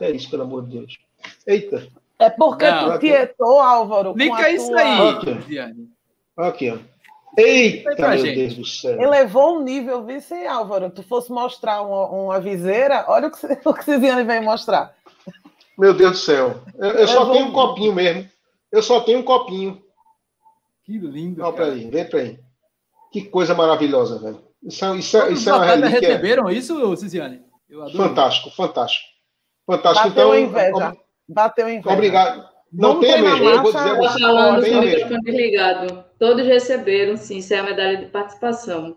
é isso, pelo amor de Deus. Eita! É porque Não, tu tietou, Álvaro. Clica isso tua... aí, Aqui, aqui ó. Eita, meu gente. Deus do céu. Elevou o nível, viu, se Álvaro, tu fosse mostrar uma, uma viseira, olha o que, o que Ciziane vem mostrar. Meu Deus do céu. Eu, eu só tenho um copinho mesmo. Eu só tenho um copinho. Que lindo. Olha pra aí, vem pra aí. Que coisa maravilhosa, velho. Isso, é, isso, é, isso é uma relíquia. receberam isso, Ciziane? Fantástico, fantástico. Fantástico. Bateu então, inveja. Bateu inveja. Obrigado. Não tem mesmo, eu vou dizer a você. Falando com o microfone desligado. Todos receberam, sim, isso é a medalha de participação.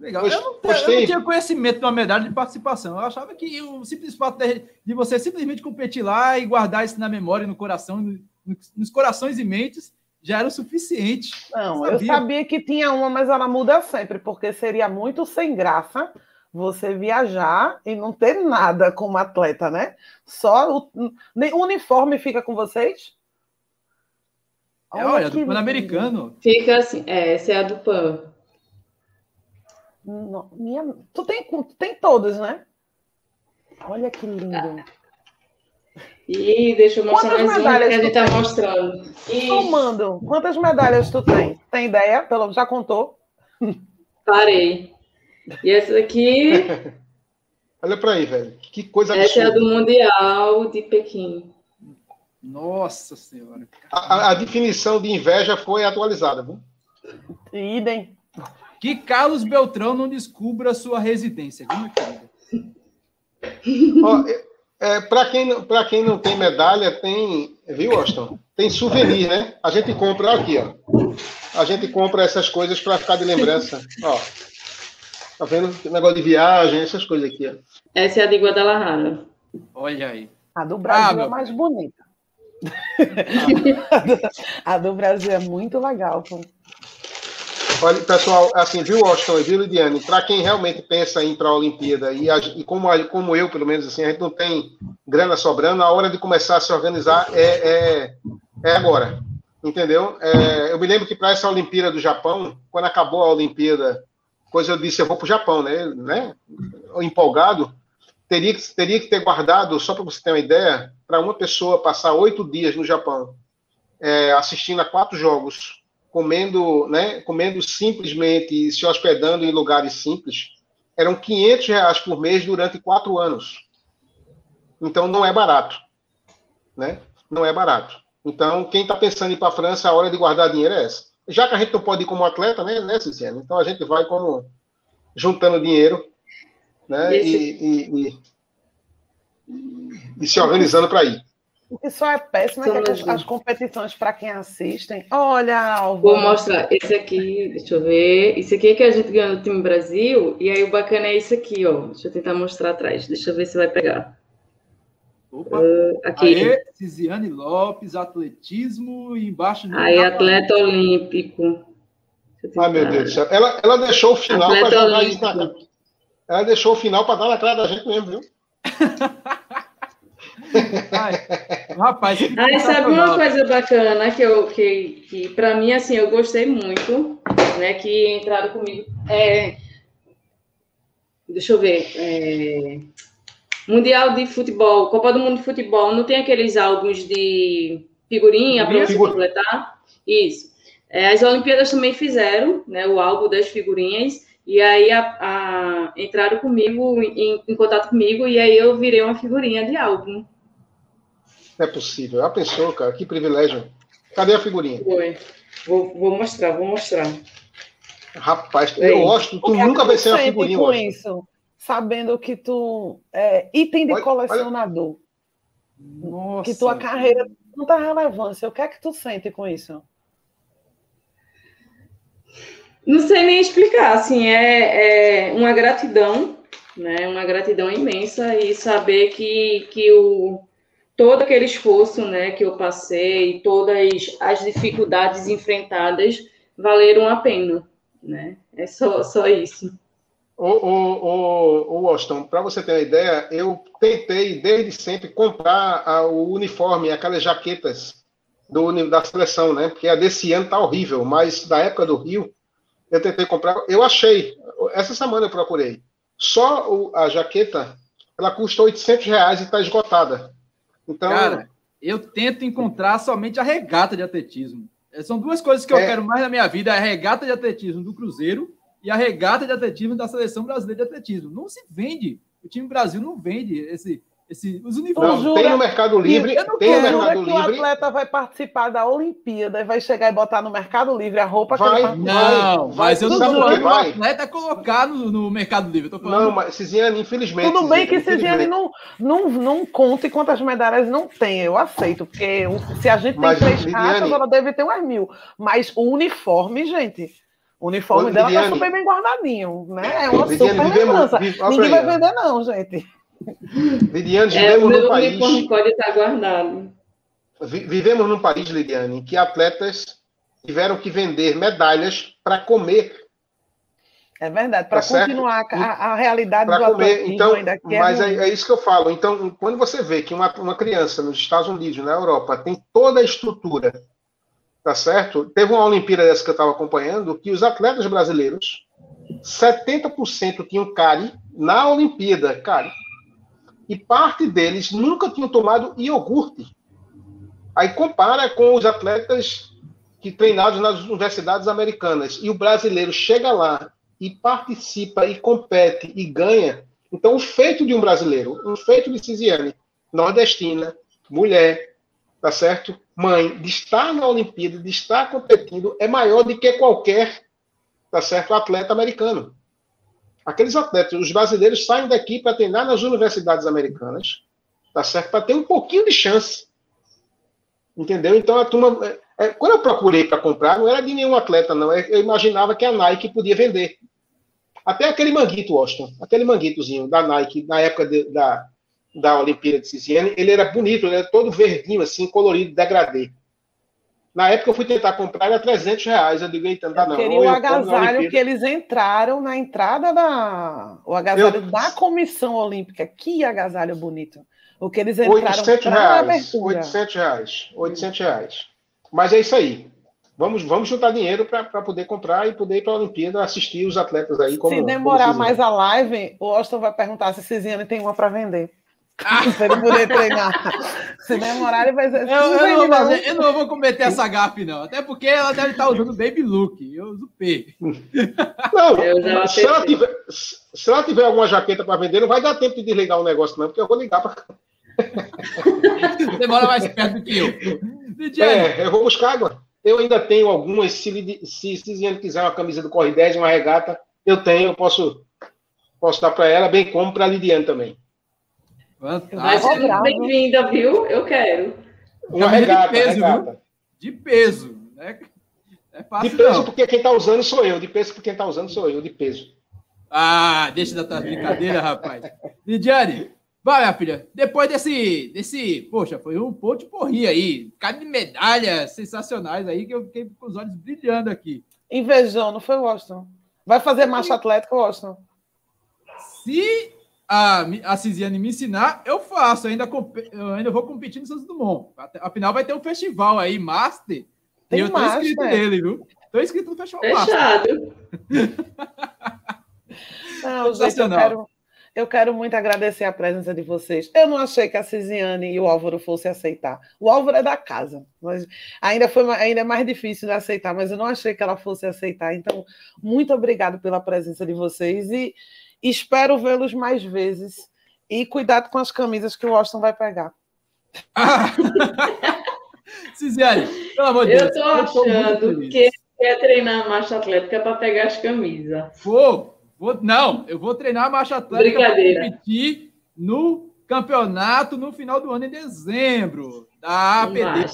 Legal. Pois, eu, não, eu não, tinha conhecimento de uma medalha de participação. Eu achava que o simples fato de, de você simplesmente competir lá e guardar isso na memória, no coração, no, nos corações e mentes, já era o suficiente. Não, eu sabia. eu sabia que tinha uma, mas ela muda sempre, porque seria muito sem graça você viajar e não ter nada como atleta, né? Só o, o uniforme fica com vocês? É, olha, do Pan-Americano. Fica assim, é, essa é a do Pan. Não, minha, tu, tem, tu tem todas, né? Olha que lindo. E deixa eu mostrar Quantas mais uma que a gente está mostrando. E... Comando, quantas medalhas tu tem? Tem ideia? Pelo, já contou? Parei. E essa daqui. Olha para aí, velho. Que coisa Essa absurda. é a do Mundial de Pequim. Nossa Senhora. A, a, definição de inveja foi atualizada, viu? Idem. Que Carlos Beltrão não descubra sua residência, viu, meu Ó, é, é para quem, quem não tem medalha, tem. Viu, Austin? Tem souvenir, né? A gente compra aqui, ó. A gente compra essas coisas para ficar de lembrança. Ó. Tá vendo? Negócio de viagem, essas coisas aqui, ó. Essa é a de Guadalajara. Olha aí. A do Brasil ah, é mais bonita. a do Brasil é muito legal. Pô. Olha, pessoal, assim, viu, Austin e viu, Lidiane? Para quem realmente pensa em ir para a Olimpíada, e, a, e como, como, eu, pelo menos, assim, a gente não tem grana sobrando, a hora de começar a se organizar é, é, é agora. Entendeu? É, eu me lembro que para essa Olimpíada do Japão, quando acabou a Olimpíada Pois eu disse, eu vou para o Japão, né? né? Empolgado, teria, teria que ter guardado, só para você ter uma ideia, para uma pessoa passar oito dias no Japão, é, assistindo a quatro jogos, comendo, né? Comendo simplesmente se hospedando em lugares simples, eram 500 reais por mês durante quatro anos. Então não é barato, né? Não é barato. Então quem está pensando em ir para a França, a hora de guardar dinheiro é essa já que a gente não pode ir como atleta, né, né Ciciano? Então a gente vai como juntando dinheiro, né, e, e, e, e se organizando para ir. O que só é péssimo é que as, as competições para quem assistem. Olha, Alva. Vou mostrar esse aqui, deixa eu ver. Esse aqui é que a gente ganhou no time Brasil, e aí o bacana é esse aqui, ó. Deixa eu tentar mostrar atrás. Deixa eu ver se vai pegar. Opa, uh, aqui. Aê, Cisiane Lopes, atletismo e embaixo. Aí, atleta olímpico. Ai, meu Deus do céu. Ela, ela deixou o final para jogar isso na Ela deixou o final para dar na cara da gente mesmo, viu? Ai, rapaz, Ai, sabe uma coisa bacana que eu que, que para mim assim eu gostei muito, né? Que entraram comigo. É, deixa eu ver. É, Mundial de Futebol, Copa do Mundo de Futebol, não tem aqueles álbuns de figurinha para você completar? Isso. É, as Olimpíadas também fizeram né, o álbum das figurinhas, e aí a, a, entraram comigo, em, em, contato comigo, e aí eu virei uma figurinha de álbum. Não é possível. A pessoa, cara, que privilégio. Cadê a figurinha? Foi. Vou, vou mostrar, vou mostrar. Rapaz, eu gosto, tu nunca vai ser uma figurinha. Com isso? Sabendo que tu é item de olha, colecionador. Olha. Que tua carreira tem tanta relevância. O que é que tu sente com isso? Não sei nem explicar, assim, é, é uma gratidão, né? Uma gratidão imensa e saber que, que o, todo aquele esforço, né, que eu passei, todas as dificuldades enfrentadas valeram a pena, né? É só, só isso. O, o, o, o Washington, para você ter uma ideia, eu tentei desde sempre comprar a, o uniforme, aquelas jaquetas do, da seleção, né? Porque a desse ano tá horrível, mas da época do Rio, eu tentei comprar, eu achei. Essa semana eu procurei. Só o, a jaqueta, ela custa 800 reais e está esgotada. Então, Cara, eu tento encontrar somente a regata de atletismo. São duas coisas que eu é... quero mais na minha vida: a regata de atletismo do Cruzeiro e a regata de atletismo da seleção brasileira de atletismo. Não se vende. O time Brasil não vende esse, esse, os uniformes. Não, tem no Mercado Livre. Eu não tem quero, no Mercado que Livre. o atleta vai participar da Olimpíada e vai chegar e botar no Mercado Livre a roupa vai, que ele Não, vai, mas eu não estou falando o atleta colocar no, no Mercado Livre. Eu falando... Não, mas Ciziane, infelizmente. Tudo bem que Ciziane não, não, não conta quantas medalhas não tem. Eu aceito, porque se a gente tem mas, três Lidiane... caixas, ela deve ter umas mil. Mas o uniforme, gente. O uniforme Ô, dela tá super bem guardadinho, né? É uma Lidiane, super lembrança. Ninguém vai vender, não, gente. Lidiane, é, vivemos num país. pode estar guardado. Vivemos num país, Lidiane, em que atletas tiveram que vender medalhas para comer. É verdade, para tá continuar a, a, realidade pra do comer. Então, ainda que é Mas é, é, isso que eu falo. Então, quando você vê que uma, uma criança nos Estados Unidos, na Europa, tem toda a estrutura, tá certo? Teve uma Olimpíada dessa que eu estava acompanhando, que os atletas brasileiros, 70% tinham cárie na Olimpíada, cárie e parte deles nunca tinham tomado iogurte. Aí compara com os atletas que treinados nas universidades americanas e o brasileiro chega lá e participa e compete e ganha. Então, o feito de um brasileiro, o feito de Cisiane, nordestina, mulher, tá certo? Mãe, de estar na Olimpíada, de estar competindo, é maior do que qualquer, tá certo, atleta americano. Aqueles atletas, os brasileiros saem daqui para treinar nas universidades americanas, tá certo? Para ter um pouquinho de chance. Entendeu? Então a turma. É, é quando eu procurei para comprar, não era de nenhum atleta, não. Eu imaginava que a Nike podia vender. Até aquele manguito, Washington, aquele manguitozinho da Nike, na época de, da, da Olimpíada de Siciene, ele era bonito, ele era todo verdinho, assim, colorido, degradê. Na época eu fui tentar comprar, era 300 reais. Eu digo, eita, não dá não. Queria o agasalho que eles entraram na entrada da. O agasalho eu... da Comissão Olímpica. Que agasalho bonito. O que eles entraram 800 reais, 800 reais. 800 reais. Mas é isso aí. Vamos, vamos juntar dinheiro para poder comprar e poder ir para a Olimpíada assistir os atletas aí. Como, se demorar mais a live, o Austin vai perguntar se Ciziane tem uma para vender. Para ele poder treinar. Se demorar, ele vai ser. Eu, eu, não vou fazer, eu, não vou cometer essa gafe, não. Até porque ela deve estar usando Baby Look. Eu uso P. Não, se ela, tiver, se ela tiver alguma jaqueta para vender, não vai dar tempo de desligar o negócio, não, porque eu vou ligar para. Demora mais perto do que eu. É, eu vou buscar água. Eu ainda tenho algumas. Se, se, se quiser uma camisa do Corre 10, uma regata, eu tenho, eu posso, posso dar para ela, bem como para a Lidiane também. Ser bem-vinda, viu? Eu quero. Uma regata, de peso, regata. De peso. Né? É fácil, de peso, não. porque quem está usando sou eu. De peso, porque quem está usando sou eu. De peso. Ah, deixa da tua brincadeira, rapaz. Lidiane, vai, minha filha. Depois desse, desse. Poxa, foi um ponto de porria aí. Cada de medalhas sensacionais aí que eu fiquei com os olhos brilhando aqui. Invejão, não foi, Washington? Vai fazer marcha atlética, Washington? Se a, a Cisiane me ensinar, eu faço. Eu ainda, eu ainda vou competir no Santos Dumont. Afinal, vai ter um festival aí, Master. Tem e eu tô master. inscrito nele, viu? Tô inscrito no Festival Fechado. Master. Não, gente, eu quero, eu quero muito agradecer a presença de vocês. Eu não achei que a Cisiane e o Álvaro fossem aceitar. O Álvaro é da casa, mas ainda foi ainda é mais difícil de aceitar, mas eu não achei que ela fosse aceitar. Então, muito obrigado pela presença de vocês e Espero vê-los mais vezes. E cuidado com as camisas que o Washington vai pegar. Ah. Ciziane, pelo amor de Deus. Eu tô achando que quer treinar marcha atlética para pegar as camisas. Vou, vou, não, eu vou treinar marcha atlética para competir no campeonato no final do ano, em dezembro, da APD.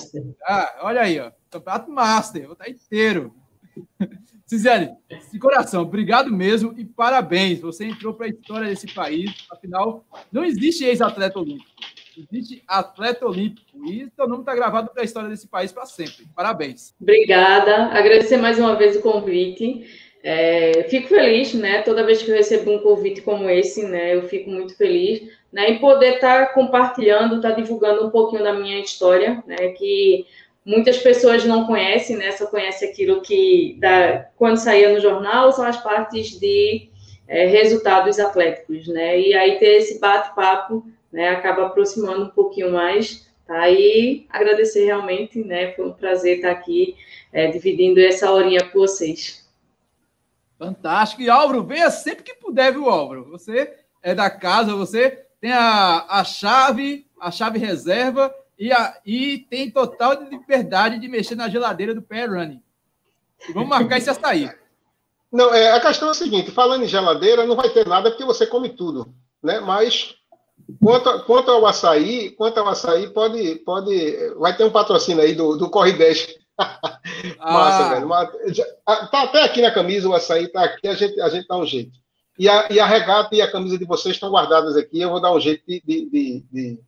Ah, olha aí, ó, campeonato Master, vou estar inteiro. Ciziane, de coração, obrigado mesmo e parabéns. Você entrou para a história desse país. Afinal, não existe ex-atleta olímpico. Existe atleta olímpico. E seu nome está gravado para a história desse país para sempre. Parabéns. Obrigada. Agradecer mais uma vez o convite. É, fico feliz, né? Toda vez que eu recebo um convite como esse, né? Eu fico muito feliz, né? Em poder estar tá compartilhando, estar tá divulgando um pouquinho da minha história, né? Que muitas pessoas não conhecem, né? Só conhecem aquilo que da, quando saía no jornal são as partes de é, resultados atléticos, né? E aí ter esse bate-papo, né? Acaba aproximando um pouquinho mais, tá? E agradecer realmente, né? Foi um prazer estar aqui é, dividindo essa horinha com vocês. Fantástico. E Álvaro, venha sempre que puder, viu, Álvaro? Você é da casa, você tem a, a chave, a chave reserva e, a, e tem total liberdade de mexer na geladeira do pé running. Vamos marcar esse açaí. Não, é, a questão é a seguinte: falando em geladeira, não vai ter nada porque você come tudo, né? Mas quanto, quanto ao açaí, quanto ao açaí, pode, pode, vai ter um patrocínio aí do, do Corre 10 Massa, ah. velho. Ah, tá até aqui na camisa, o açaí tá aqui, a gente, a gente dá um jeito. E a, e a regata e a camisa de vocês estão guardadas aqui, eu vou dar um jeito de, de, de, de,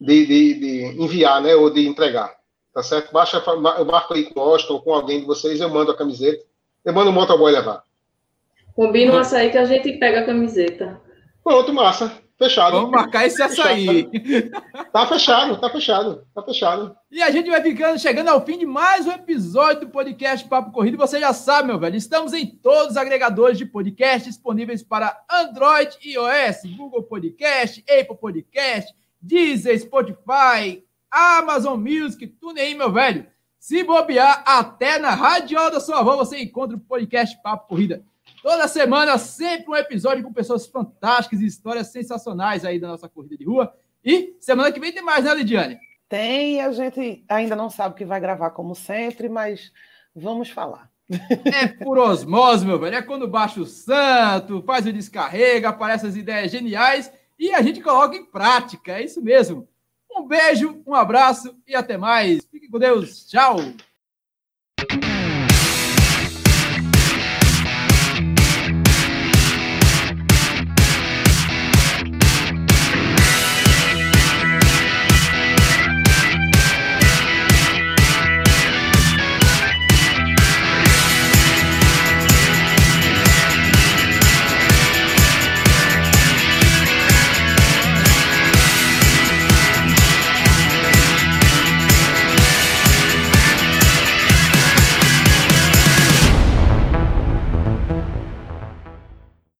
de enviar, né? Ou de entregar. Tá certo? Baixa, eu marco aí com o Austin ou com alguém de vocês, eu mando a camiseta. Eu mando o motoboy levar. Combina um açaí que a gente pega a camiseta. Pronto, massa. Fechado. Vamos marcar esse açaí. Tá fechado, tá fechado, tá fechado. E a gente vai ficando, chegando ao fim de mais um episódio do podcast Papo Corrido. Você já sabe, meu velho, estamos em todos os agregadores de podcast disponíveis para Android e iOS, Google Podcast, Apple Podcast, Deezer, Spotify, Amazon Music, tudo aí, meu velho. Se bobear, até na rádio da sua avó você encontra o podcast Papo Corrida. Toda semana, sempre um episódio com pessoas fantásticas e histórias sensacionais aí da nossa corrida de rua. E semana que vem tem mais, né, Lidiane? Tem, a gente ainda não sabe o que vai gravar como sempre, mas vamos falar. É por osmose, meu velho. É quando baixa o santo, faz o descarrega, aparecem as ideias geniais e a gente coloca em prática. É isso mesmo. Um beijo, um abraço e até mais. Fique com Deus. Tchau.